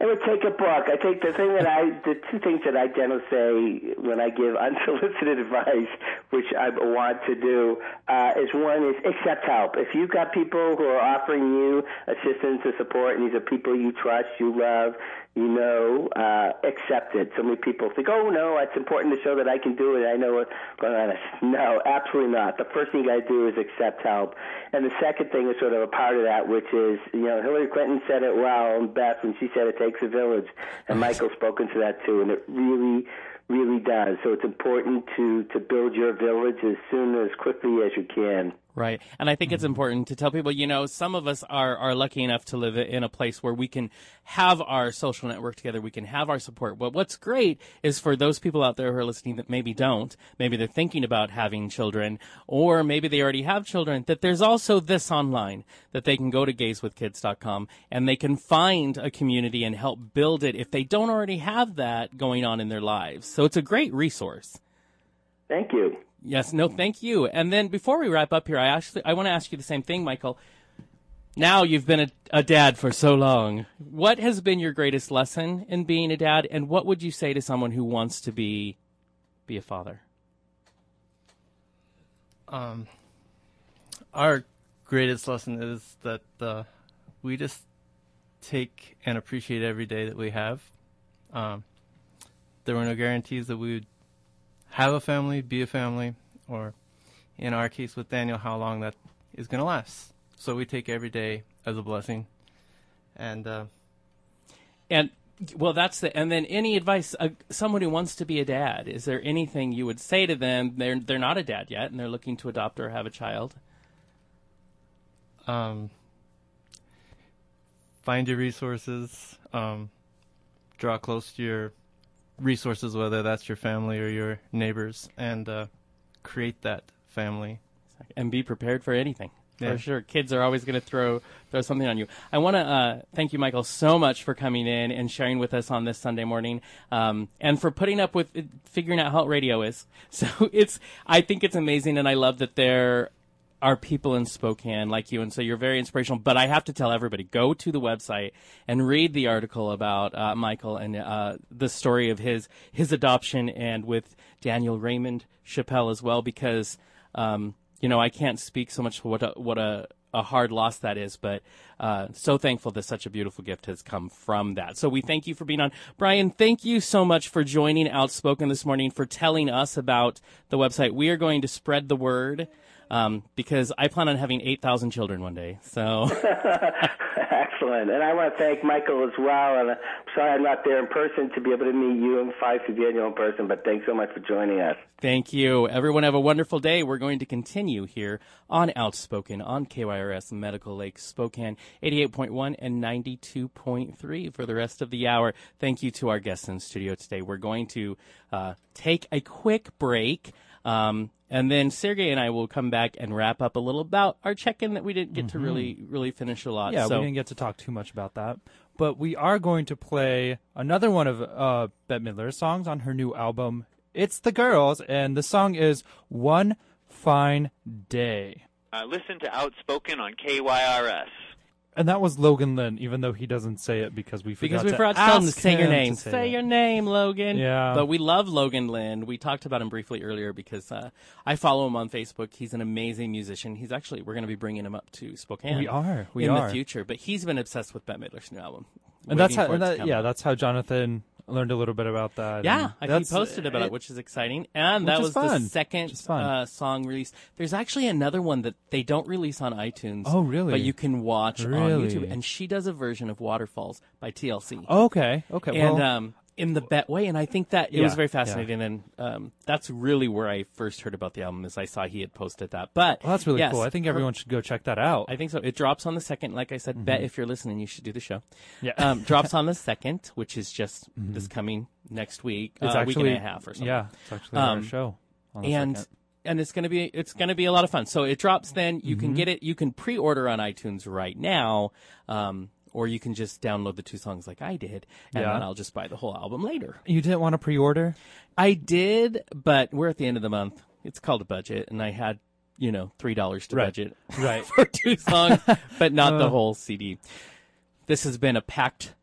it would take a book. I think the thing that I, the two things that I generally say when I give (laughs) unsolicited advice, which I want to do, uh, is one is accept help. If you've got people who are offering you assistance or support, and these are people you trust, you love, you know, uh, accept it. So many people think, oh no, it's important to show that I can do it. I know what's going on. No, absolutely not. The first thing you got to do is accept help. And the second thing is sort of a part of that, which is, you know, Hillary Clinton said it well, and Beth, when she said it takes a village, and Michael's spoken to that too, and it really, really does. So it's important to to build your village as soon as quickly as you can. Right. And I think it's mm-hmm. important to tell people, you know, some of us are, are lucky enough to live in a place where we can have our social network together. We can have our support. But what's great is for those people out there who are listening that maybe don't, maybe they're thinking about having children, or maybe they already have children, that there's also this online that they can go to gayswithkids.com and they can find a community and help build it if they don't already have that going on in their lives. So it's a great resource. Thank you. Yes, no, thank you. And then before we wrap up here, I actually I want to ask you the same thing, Michael. Now you've been a, a, dad for so long. What has been your greatest lesson in being a dad, and what would you say to someone who wants to be be a father? Um, our greatest lesson is that uh, we just take and appreciate every day that we have. Um, there were no guarantees that we would have a family, be a family, or in our case with Daniel, how long that is going to last. So we take every day as a blessing, and uh, and well, that's the and then any advice uh, someone who wants to be a dad. Is there anything you would say to them? They're they're not a dad yet, and they're looking to adopt or have a child. Um, find your resources. Um, draw close to your resources, whether that's your family or your neighbors, and uh, create that family. And be prepared for anything. Yeah. For sure, kids are always going to throw throw something on you. I want to uh, thank you, Michael, so much for coming in and sharing with us on this Sunday morning, um, and for putting up with figuring out how radio is. (laughs) So it's, I think it's amazing, and I love that there are people in Spokane like you, and so you're very inspirational. But I have to tell everybody: go to the website and read the article about uh, Michael and uh, the story of his his adoption, and with Daniel Raymond Chappelle as well, because um, you know I can't speak so much for what a, what a a hard loss that is, but uh, so thankful that such a beautiful gift has come from that. So we thank you for being on. Brian, thank you so much for joining Outspoken this morning, for telling us about the website. We are going to spread the word um, because I plan on having 8,000 children one day. So. (laughs) (laughs) Excellent. And I want to thank Michael as well. And I'm sorry I'm not there in person to be able to meet you and Five to Daniel in person, but thanks so much for joining us. Thank you. Everyone have a wonderful day. We're going to continue here on Outspoken on KYRS Medical Lake Spokane 88.1 and 92.3 for the rest of the hour. Thank you to our guests in studio today. We're going to uh, take a quick break. Um, and then Sergey and I will come back and wrap up a little about our check-in that we didn't get mm-hmm. to really, really finish a lot. Yeah, so. we didn't get to talk too much about that. But we are going to play another one of uh, Bette Midler's songs on her new album, It's the girls, and the song is One Fine Day. Uh, listen to Outspoken on KYRS. And that was Logan Lynn, even though he doesn't say it because we forgot Because we to forgot to tell him to say your name. to Say, your name, Logan. Yeah. But we love Logan Lynn. We talked about him briefly earlier because uh, I follow him on Facebook. He's an amazing musician. He's actually we're going to be bringing him up to Spokane. We are. We are. in are. the future. But he's been obsessed with Bette Midler's new album. And that's how, and that, yeah, that's how Jonathan learned a little bit about that. Yeah, I he posted about it, it- which is exciting. And that was fun. the second Which is fun. uh, song released. There's actually another one that they don't release on iTunes. Oh, really? But you can watch on YouTube. And she does a version of Waterfalls by TLC. Okay, okay. and well, um, in the Bette way, and I think that it was Yeah, very yeah. fascinating, and um, that's really where I first heard about the album. Is I saw he had posted that, but well, that's really yes, cool. I think everyone should go check that out. I think so. It drops on the second. Like I said, Bette if you're listening, you should do the show. Mm-hmm. Yeah. um, (laughs) drops on the second, which is just this coming next week, it's uh, actually week and a half or something. Yeah, it's actually Um, our show. On the and second. and it's gonna be it's gonna be a lot of fun. So it drops then. You Mm-hmm. can get it. You can pre-order on iTunes right now, um, or you can just download the two songs like I did, and Yeah. then I'll just buy the whole album later. you didn't want to pre-order. I did, but we're at the end of the month. It's called a budget, and I had you know three dollars to Right. budget (laughs) Right. (laughs) for two songs, but not the (laughs) Uh. whole CD. This has been a packed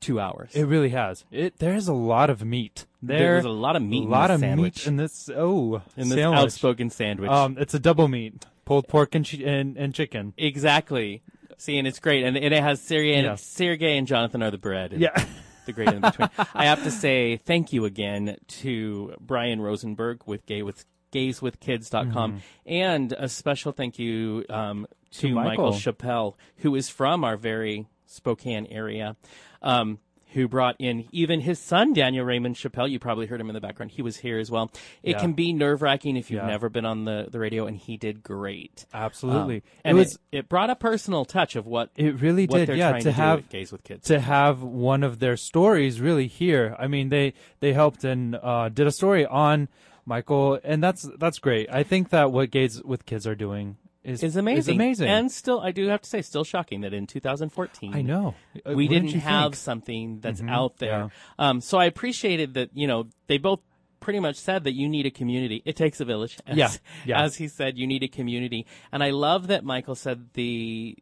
two hours. It really has. It there's a lot of meat. There- There's a lot of meat in A lot this of sandwich. meat in this. Oh, in this sandwich. outspoken sandwich. Um, it's a double meat: pulled pork and chi- and, and chicken. Exactly. See, and it's great, and, and it has Sergey and Yeah. Sergey and Jonathan are the bread. and Yeah. (laughs) the great in between. (laughs) I have to say thank you again to Brian Rosenberg with Gay with gayswithkids.com and a special thank you um, to, Mm-hmm. To Michael. Michael. Chappelle, who is from our very Spokane area. Um, who brought in even his son Daniel Raymond Chappelle? You probably heard him in the background. He was here as well. It Yeah. can be nerve wracking if you've Yeah. never been on the, the radio, and he did great. Absolutely. Um, it and was. it, it brought a personal touch of what It really what did. they're Yeah. trying To to, have Gays with Kids. to have one of their stories really here. I mean, they they helped and uh, did a story on Michael, and that's that's great. I think that what Gays with Kids are doing is is amazing. Is amazing. And still, I do have to say, still shocking that in 2014, I know Uh, we didn't have think? something that's Mhm, out there. Um, so I appreciated that. You know, they both pretty much said that you need a community. It takes a village. As, Yeah, (laughs) yeah. As he said, you need a community, and I love that Michael said the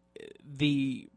the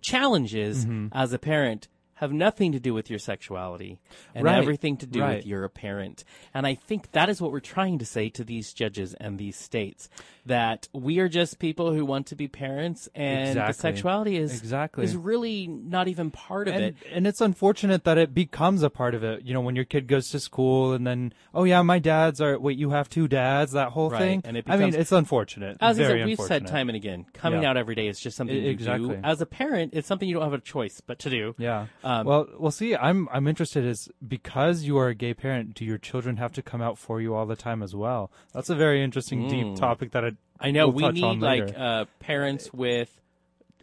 challenges Mm-hmm. as a parent have nothing to do with your sexuality and Right, everything to do right. with you're a parent. And I think that is what we're trying to say to these judges and these states that we are just people who want to be parents and the sexuality is Exactly. is really not even part of and, it. and it's unfortunate that it becomes a part of it. You know, when your kid goes to school and then, oh yeah, my dads are. Wait, you have two dads. That whole Right, thing. and it I mean, it's unfortunate. As I Very said, we've said time and again, coming Yeah. out every day is just something I- you exactly. do. As a parent, it's something you don't have a choice but to do. Yeah. Um, well, well. See, I'm I'm interested. Is because you are a gay parent, do your children have to come out for you all the time as well? That's a very interesting, Mm. deep topic that I. I know we'll we need like uh, parents with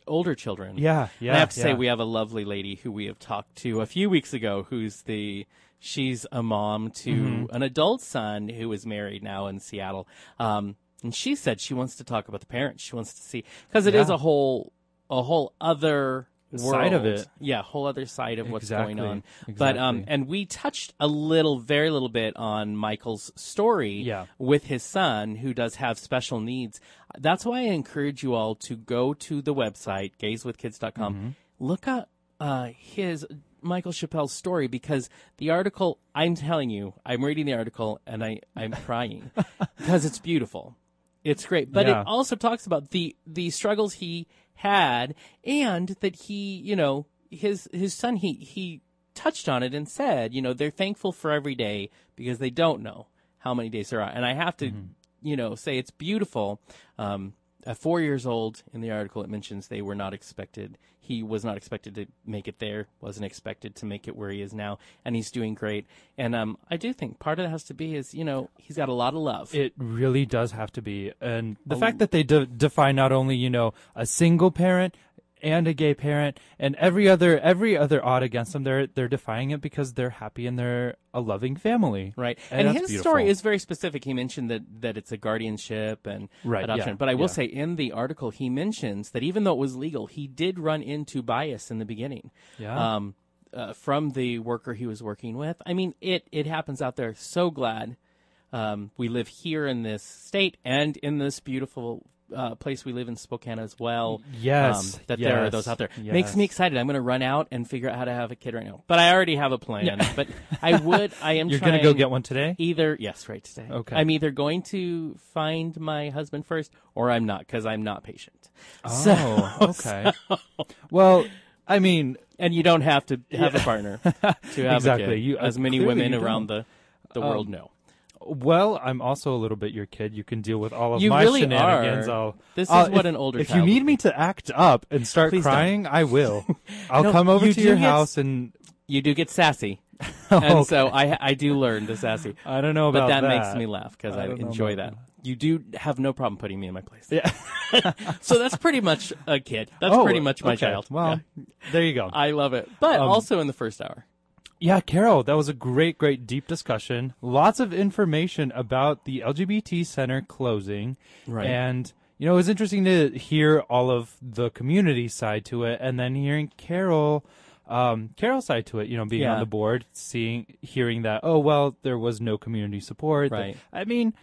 older children. Yeah, yeah. And I have to say, we have a lovely lady who we have talked to a few weeks ago who's the. She's a mom to Mm-hmm. an adult son who is married now in Seattle. Um, and she said she wants to talk about the parents. She wants to see because it is Yeah. a whole a whole other Side of it. Yeah, whole other side of what's going Exactly. on. But um, and we touched a little, very little bit on Michael's story Yeah. with his son who does have special needs. That's why I encourage you all to go to the website gayswithkids.com. Mm-hmm. Look up uh, his Michael Chappelle's story because the article I'm telling you, I'm reading the article and I I'm (laughs) crying because it's beautiful. It's great, but Yeah. it also talks about the the struggles he had and that he, you know, his his son he he touched on it and said, you know, they're thankful for every day because they don't know how many days there are. And I have to, you know, say it's beautiful. Um, at four years old, in the article, it mentions they were not expected. He was not expected to make it there. wasn't expected to make it where he is now, and he's doing great. And um, I do think part of it has to be is you know he's got a lot of love. It really does have to be, and the fact that they de- define not only you know a single parent and a gay parent and every other every other odd against them, they're they're defying it because they're happy and they're a loving family, Right. And, And, his story is very specific. He mentioned that, that it's a guardianship and Right, adoption. yeah, But I will yeah. say in the article, he mentions that even though it was legal, he did run into bias in the beginning. Yeah. Um, uh, from the worker he was working with. I mean, it it happens out there. So glad um, we live here in this state and in this beautiful uh, place we live in Spokane as well. Yes, um, that there are those out there yes. makes me excited. I'm going to run out and figure out how to have a kid right now. But I already have a plan. But I would. I am. (laughs) You're gonna go get one today? Either yes, right today. Okay. I'm either going to find my husband first, or I'm not because I'm not patient. Oh, So- (laughs) okay. Well, I mean, and you don't have to have a partner (laughs) to have Exactly. a kid, You- uh, as many women around the the Um, world know. Well, I'm also a little bit your kid. You can deal with all of You my really shenanigans. are. I'll, This I'll- is what if- an older If child you need would me to act up and start Please don't. crying, I will. (laughs) I'll No, come over you to do your get- house and You do get sassy, (laughs) Okay. and so I I do learn the sassy. (laughs) I don't know about that, But that. makes me laugh because I I, don't know enjoy about that. You do have no problem putting me in my place. Yeah. so that's pretty much a kid. That's Oh, pretty much my okay. child. Well, Yeah. there you go. I love it. But Um, also in the first hour. Yeah, Carol, that was a great, great deep discussion. Lots of information about the LGBT Center closing. Right. And, you know, it was interesting to hear all of the community side to it and then hearing Carol, um, Carol's side to it, you know, being on the board, seeing, hearing that, oh, well, there was no community support. Right. I mean,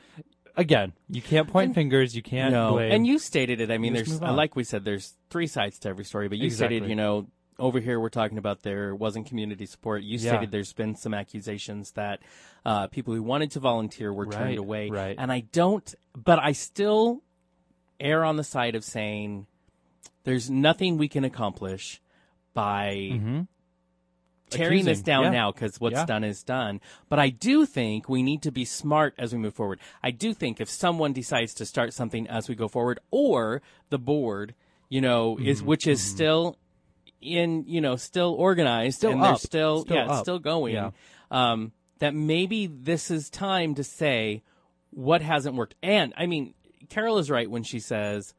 again, you can't point fingers, you can't no, blame. and you stated it. I mean, just there's like we said, there's three sides to every story. But you Exactly. stated, you know, over here we're talking about there wasn't community support. You Yeah. stated there's been some accusations that uh, people who wanted to volunteer were Right, turned away. right. And I don't, but I still err on the side of saying there's nothing we can accomplish by Mhm. tearing this down yeah. now because what's Yeah. done is done. But I do think we need to be smart as we move forward. I do think if someone decides to start something as we go forward, or the board, you know, is Mm-hmm. which is still in, you know, still organized Still and they're still, Still yeah, up. still going. Yeah. Um, that maybe this is time to say what hasn't worked. And I mean, Carol is right when she says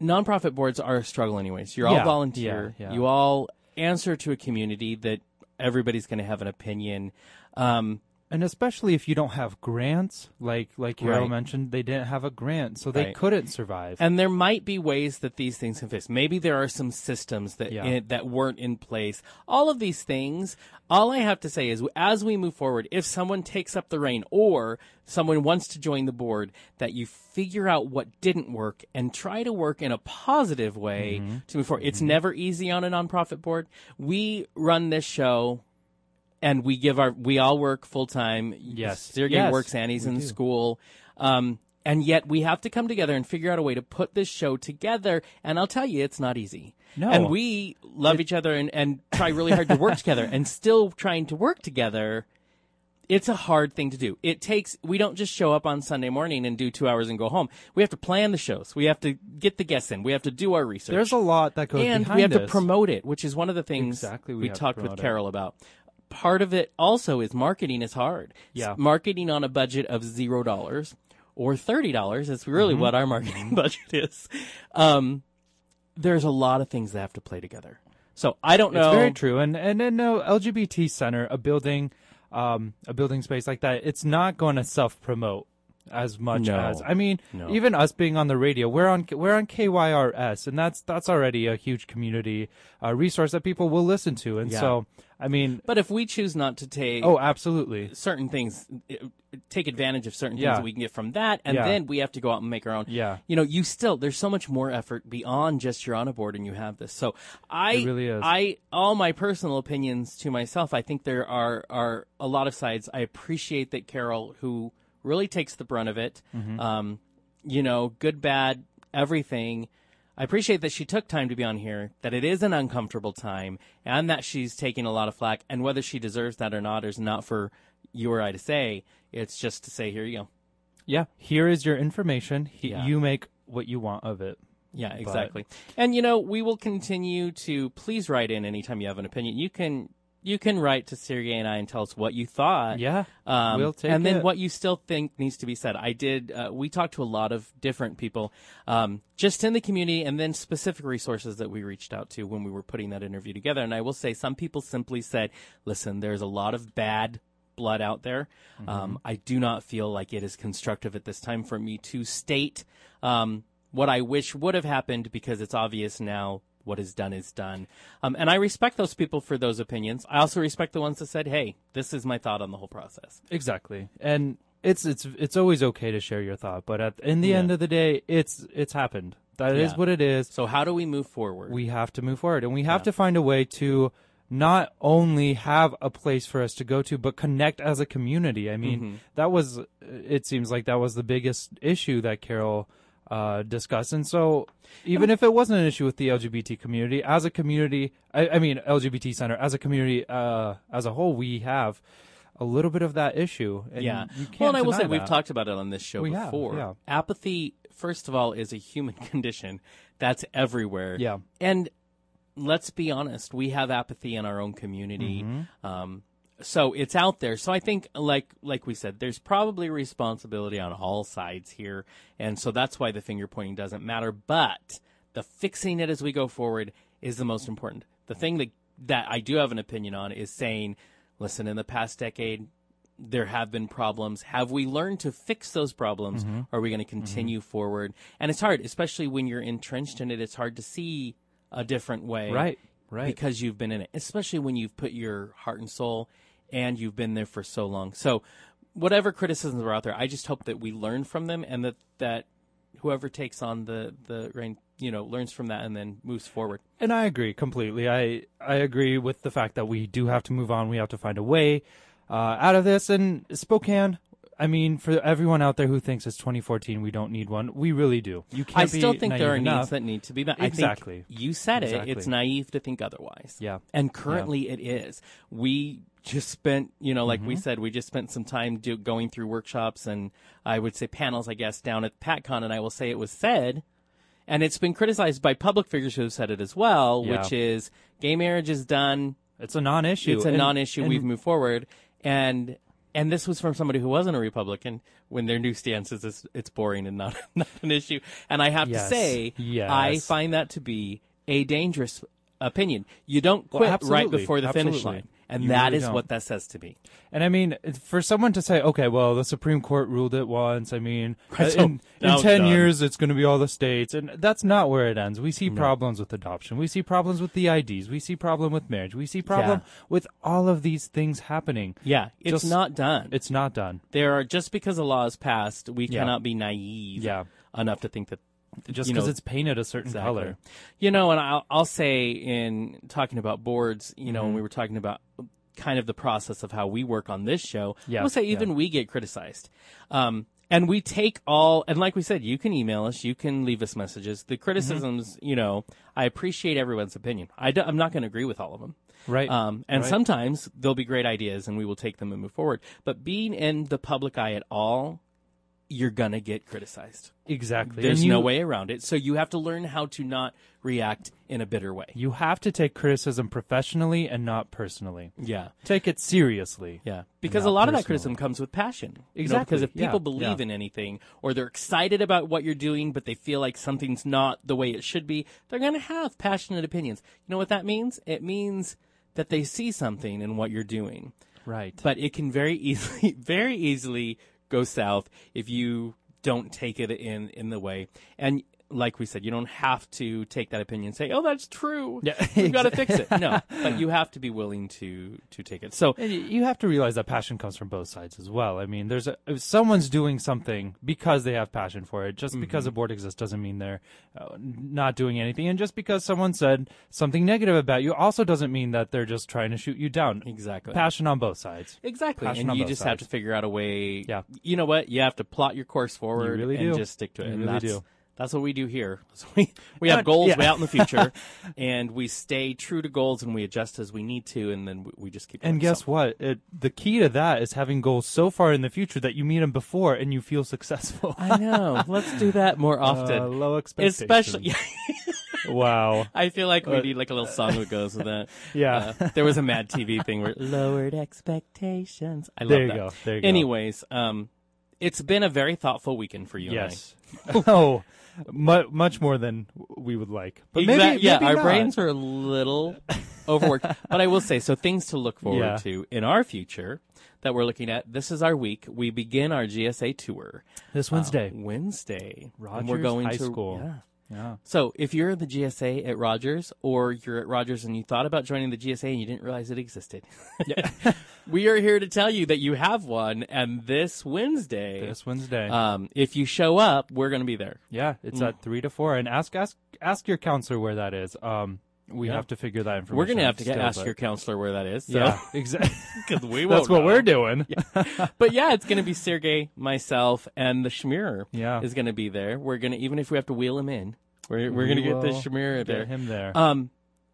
nonprofit boards are a struggle anyways. You're all Yeah, volunteer. yeah, yeah. You all answer to a community that everybody's going to have an opinion. Um, and especially if you don't have grants, like like Carol Right. mentioned, they didn't have a grant, so they Right. couldn't survive. and there might be ways that these things can fix Maybe there are some systems that Yeah. in, that weren't in place. All of these things. All I have to say is, as we move forward, if someone takes up the reign or someone wants to join the board, that you figure out what didn't work and try to work in a positive way Mm-hmm. to move forward. It's never easy on a nonprofit board. We run this show. And we give our, we all work full time. Yes. Sergey Yes, works, Annie's we in do. school. Um, and yet we have to come together and figure out a way to put this show together. And I'll tell you, it's not easy. No. And we love each other and, and try really hard to work together and still trying to work together. It's a hard thing to do. It takes, we don't just show up on Sunday morning and do two hours and go home. We have to plan the shows. We have to get the guests in. We have to do our research. There's a lot that goes and we have to promote it, which is one of the things Exactly, we we, talked with promote it. Carol about. Part of it also is marketing is hard. Yeah. S- Marketing on a budget of zero dollars or thirty dollars is really Mm-hmm. what our marketing (laughs) budget is. Um, there's a lot of things that have to play together. So I don't know. It's very true, and and and no LGBT center, a building, um, a building space like that, it's not going to self promote as much No. as I mean, No. even us being on the radio, we're on we're on KYRS, and that's that's already a huge community uh, resource that people will listen to, and Yeah. so I mean, But if we choose not to take oh, absolutely, certain things, take advantage of certain Yeah. things that we can get from that, and Yeah. then we have to go out and make our own. Yeah. You know, you still there's so much more effort beyond just you're on a board and you have this. So I It really is. I all my personal opinions to myself, I think there are are a lot of sides. I appreciate that Carol, who really takes the brunt of it, Mm-hmm. um, you know, good, bad, everything. I appreciate that she took time to be on here, that it is an uncomfortable time, and that she's taking a lot of flack. And whether she deserves that or not is not for you or I to say. It's just to say, here you go. yeah. Here is your information. He, Yeah. You make what you want of it. Yeah, exactly. And you know, we will continue to please write in anytime you have an opinion. You can you can write to Sergey and I and tell us what you thought. Yeah, Um, we'll take and then it. what you still think needs to be said. I did. Uh, we talked to a lot of different people, um, just in the community, and then specific resources that we reached out to when we were putting that interview together. And I will say, some people simply said, "Listen, there's a lot of bad blood out there. Mm-hmm. Um, I do not feel like it is constructive at this time for me to state um, what I wish would have happened because it's obvious now what is done is done. Um, and I respect those people for those opinions. I also respect the ones that said, "Hey, this is my thought on the whole process." Exactly. And it's it's it's always okay to share your thought, but at in the Yeah. end of the day, it's it's happened. That is Yeah. what it is. So how do we move forward? We have to move forward, and we have to find a way to not only have a place for us to go to, but connect as a community. I mean, Mm-hmm. that was it seems like that was the biggest issue that Carol uh, discussed, and so even if it wasn't an issue with the LGBT community, as a community, I, I mean LGBT center, as a community uh, as a whole, we have a little bit of that issue. And yeah. well, and I will say we've talked about it on this show We have, before. yeah. Apathy, first of all, is a human (laughs) condition that's everywhere. Yeah. And let's be honest, we have apathy in our own community. Mm-hmm. Um, so it's out there. So I think, like like we said, there's probably responsibility on all sides here, and so that's why the finger pointing doesn't matter. But the fixing it as we go forward is the most important. The thing that that I do have an opinion on is saying, listen, in the past decade, there have been problems. Have we learned to fix those problems? Mm-hmm. Are we going to continue forward? And it's hard, especially when you're entrenched in it. It's hard to see a different way, Right, right. Because you've been in it, especially when you've put your heart and soul and you've been there for so long. So, whatever criticisms are out there, I just hope that we learn from them and that that whoever takes on the the reign, you know, learns from that and then moves forward. And I agree completely. I I agree with the fact that we do have to move on. We have to find a way uh, out of this. And Spokane, I mean, for everyone out there who thinks it's 2014, we don't need one. We really do. You can't. I still think there are enough. needs that need to be met. Exactly. I think you said it. It's naive to think otherwise. Yeah. And currently it is. We just spent, you know, like we Mm-hmm. said, we just spent some time do, going through workshops and I would say panels, I guess, down at PatCon. And I will say it was said, and it's been criticized by public figures who have said it as well, Yeah. which is gay marriage is done. It's a non-issue. It's a And- non-issue. and- We've moved forward, and and this was from somebody who wasn't a Republican. When their new stance is it's, it's boring and not (laughs) not an issue, and I have Yes. to say, Yes. I find that to be a dangerous opinion. You don't Well, quit right before the finish line, and You that really is don't. what that says to me. And I mean, for someone to say, okay, well, the Supreme Court ruled it once. I mean, (laughs) Right, so in, in 10 done. years, it's going to be all the states. And that's not where it ends. We see problems with adoption. We see problems with the IDs. We see problem with marriage. We see problem Yeah. with all of these things happening. Yeah, it's Just- not done. It's not done. there are just because a law is passed, we Yeah. cannot be naive Yeah. enough to think that Just because it's painted a certain Exactly. color. You know, and I'll, I'll say in talking about boards, you Mm-hmm. know, when we were talking about kind of the process of how we work on this show, Yeah, we'll say even yeah. we get criticized. Um, and we take all, and like we said, you can email us, you can leave us messages. The criticisms, Mm-hmm. you know, I appreciate everyone's opinion. I am not going to agree with all of them. Right. Um, and Right. sometimes there'll be great ideas and we will take them and move forward. But being in the public eye at all, you're going to get criticized. Exactly. There's And no way around it. So you have to learn how to not react in a bitter way. You have to take criticism professionally and not personally. Yeah. Take it seriously. Yeah. Because a lot of that criticism comes with passion. You know, Exactly, because if people yeah, believe yeah. in anything or they're excited about what you're doing, but they feel like something's not the way it should be, they're going to have passionate opinions. You know what that means? It means that they see something in what you're doing. Right. But it can very easily, (laughs) very easily go south if you don't take it in in the way. And like we said, you don't have to take that opinion and say, "Oh, that's true." Yeah, (laughs) We've got to fix it. No, (laughs) but you have to be willing to to take it. So And you have to realize that passion comes from both sides as well. I mean, there's a, if someone's doing something because they have passion for it. Just because Mm-hmm. a board exists doesn't mean they're uh, not doing anything. And just because someone said something negative about you also doesn't mean that they're just trying to shoot you down. Exactly. Passion on both sides. Exactly. Passion and you just have to figure out a way. Yeah. You know what? You have to plot your course forward really and just stick to it. You and really do. That's what we do here. (laughs) So we we have Uh, goals yeah. way out in the future, (laughs) and we stay true to goals and we adjust as we need to, and then we, we just keep. Going. And guess what? It, the key to that is having goals so far in the future that you meet them before and you feel successful. I know. (laughs) Let's do that more often. Uh, low expectations. Especially, wow. I feel like we Uh, need like a little song that goes with that. Yeah. Uh, there was a Mad TV thing where lowered expectations. I love that. There you that. go. There you go. Anyways, um, it's been a very thoughtful weekend for you. Yes. oh, mu- much more than we would like. But maybe, Exact- yeah, maybe our not. brains are a little (laughs) overworked. But I will say, so things to look forward Yeah. to in our future that we're looking at. This is our week. We begin our GSA tour this uh, Wednesday. Wednesday, and Rogers we're going High to School. Yeah, Yeah. So if you're in the GSA at Rogers or you're at Rogers and you thought about joining the GSA and you didn't realize it existed, (laughs) we are here to tell you that you have one. And this Wednesday, This Wednesday. um, if you show up, we're going to be there. yeah, it's Mm. at three to four. And ask ask ask your counselor where that is. Um, we Yeah. have to figure that information. We're going to have to get, still, ask but- your counselor where that is. So. Yeah, (laughs) exactly. (laughs) because we That's what know. we're doing. (laughs) but yeah, it's going to be Sergey, myself, and the Shmirer Yeah. is going to be there. We're going to even if we have to wheel him in, we're we're going to get the Shmirer there. Him there. Um,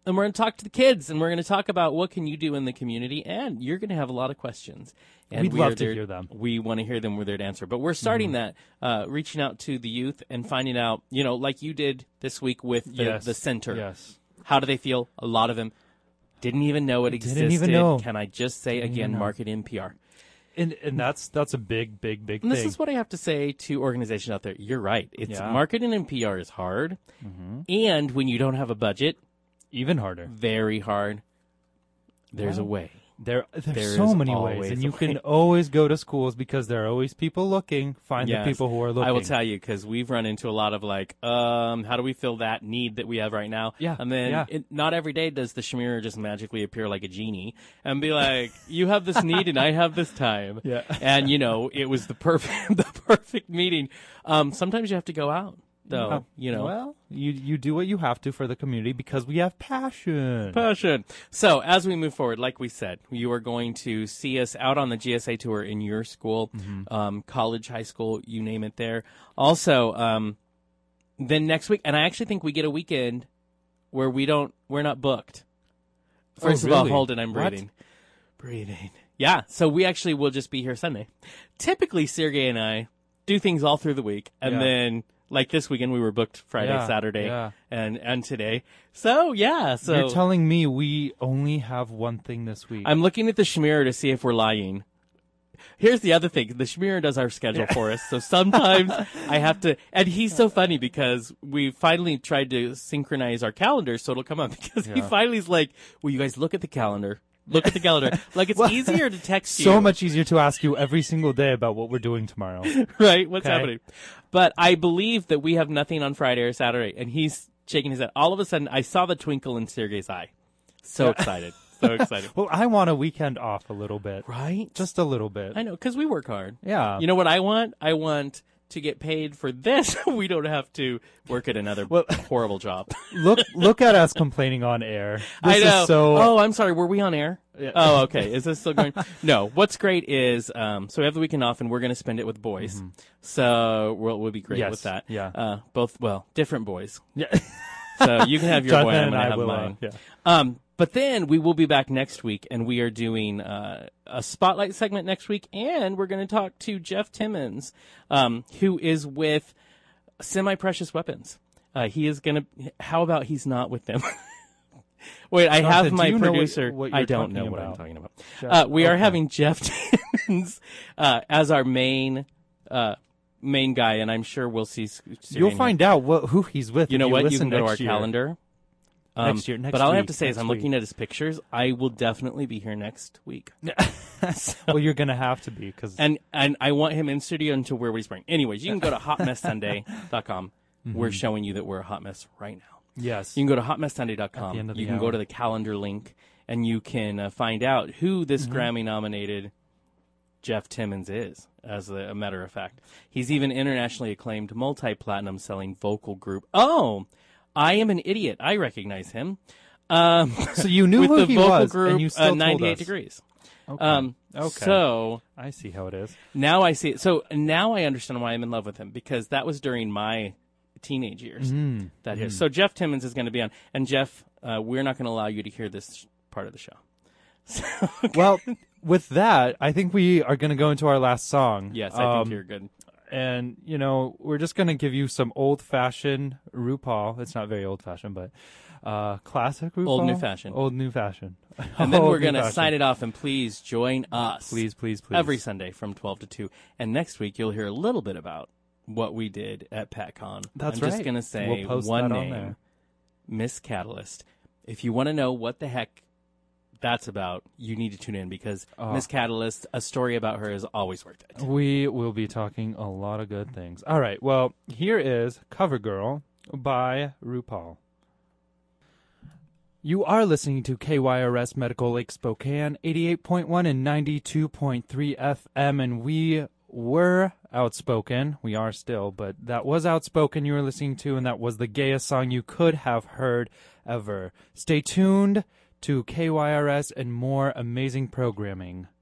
and we're going to talk to the kids, and we're going to talk about what can you do in the community, and you're going to have a lot of questions. And We'd we love to there- hear them. Mm-hmm. We want to hear them. We're there to answer. But we're starting that, uh, reaching out to the youth and finding out, you know, like you did this week with the, yes. the center. Yes. How do they feel? A lot of them didn't even know it existed. Didn't even know. Can I just say Didn't again, market NPR? And and that's that's a big big big And this is what I have to say to organizations out there. You're right. It's Yeah. Mm-hmm. marketing and PR is hard, and when you don't have a budget, Even harder. very hard. There's a way. There, there's There so many ways, and you way. can always go to schools because there are always people looking. Find Yes. the people who are looking. I will tell you because we've run into a lot of like, um, how do we fill that need that we have right now? Yeah, and then yeah. it, not every day does the Shemira just magically appear like a genie and be like, "You have this need and I have this time." (laughs) Yeah. and you know it was the perfect, (laughs) the perfect meeting. Um, sometimes you have to go out though. Uh, you know, Well, you you do what you have to for the community because we have passion. Passion. So as we move forward, like we said, you are going to see us out on the GSA tour in your school, um, college, high school, you name it. There. Also, um, then next week, and I actually think we get a weekend where we don't, we're not booked. Oh, First of all, really? hold it. I'm What? breathing. Breathing. Yeah. So we actually will just be here Sunday. Typically, Sergey and I do things all through the week, and Yeah. then. Like this weekend, we were booked Friday, Yeah, Saturday, yeah. and and today. So yeah, so You're telling me we only have one thing this week. I'm looking at the Shmir to see if we're lying. Here's the other thing. The Shmir does our schedule for us. So (laughs) sometimes I have to, and he's so funny because we finally tried to synchronize our calendars so it'll come up (laughs) because he Yeah. finally is like, will you guys look at the calendar? Look at the calendar. (laughs) Like it's Well, easier to text you. so much easier to ask you every single day about what we're doing tomorrow. (laughs) right? What's Okay. happening? But I believe that we have nothing on Friday or Saturday, and he's shaking his head. All of a sudden, I saw the twinkle in Sergey's eye. So excited, so (laughs) excited. well, I want a weekend off a little bit, Right? just a little bit. I know because we work hard. Yeah. You know what I want? I want to get paid for this. (laughs) we don't have to work at another Well- horrible job. (laughs) look look at us complaining on air. This I know. Is so oh, I'm sorry. Were we on air? Oh, okay. Is this still going? (laughs) no. What's great is um, so we have the weekend off, and we're going to spend it with boys. So we'll, we'll be great Mm-hmm. Yes, with that. yeah. Uh, both well, different boys. yeah. So you can have your Jonathan boy, and I'm going to have uh, mine. yeah. Um, but then we will be back next week, and we are doing uh, a spotlight segment next week, and we're going to talk to Jeff Timmons, um, who is with Semi Precious Weapons. Uh, he is going to. How about he's not with them? (laughs) Wait, I have Jonathan, my you know what- producer. what I don't know what I'm talking about. Jeff- Uh, we are having Jeff (laughs) Timmons uh, as our main uh, main guy, and I'm sure we'll see. You'll find out what who he's with. you know what? You listen can go to our year. calendar. Um, Next year- next but all I have week, to say is, I'm week. looking at his pictures. I will definitely be here next week, (laughs) well, you're gonna have to be because and and I want him in studio until we're spring. Anyways, you can go to (laughs) hotmesssunday.com. Mm-hmm. We're showing you that we're a hot mess right now. yes, You can go to hotmesssunday.com. end of the You can go to the calendar link, and you can uh, find out who this Mm-hmm. Grammy nominated Jeff Timmons is. As a, a matter of fact, he's even internationally acclaimed, multi-platinum selling vocal group. Oh, I am an idiot. I recognize him. Um, (laughs) so you knew with who the he vocal was, group, and you uh, still told 98 us. degrees. Okay. Um, okay. So I see how it is. now I see it. So now I understand why I'm in love with him because that was during my teenage years. Mm. That is. So Jeff Timmons is going to be on, and Jeff, uh, we're not going to allow you to hear this part of the show. (laughs) So, Well, (laughs) with that, I think we are going to go into our last song. yes, I Um, think you're good. And you know we're just going to give you some old-fashioned RuPaul. It's not very old-fashioned, but uh, classic RuPaul. Old new fashion. Old new fashion. (laughs) And then we're going to fashion. sign it off, and please join us. Please, please, please. Every Sunday from 12 to 2. And next week, you'll hear a little bit about what we did at PatCon. That's I'm right. just going to say We'll post one on name there. Miss Catalyst. If you want to know what the heck that's about, you need to tune in because Oh. Miss Catalyst, a story about her is always worth it. We will be talking a lot of good things. All right. Well, here is Cover Girl by RuPaul. You are listening to KYRS Medical Lake Spokane, 88.1 and 92.3 FM, and we were outspoken. We are still, but that was outspoken you were listening to, and that was the gayest song you could have heard ever. Stay tuned to KYRS and more amazing programming.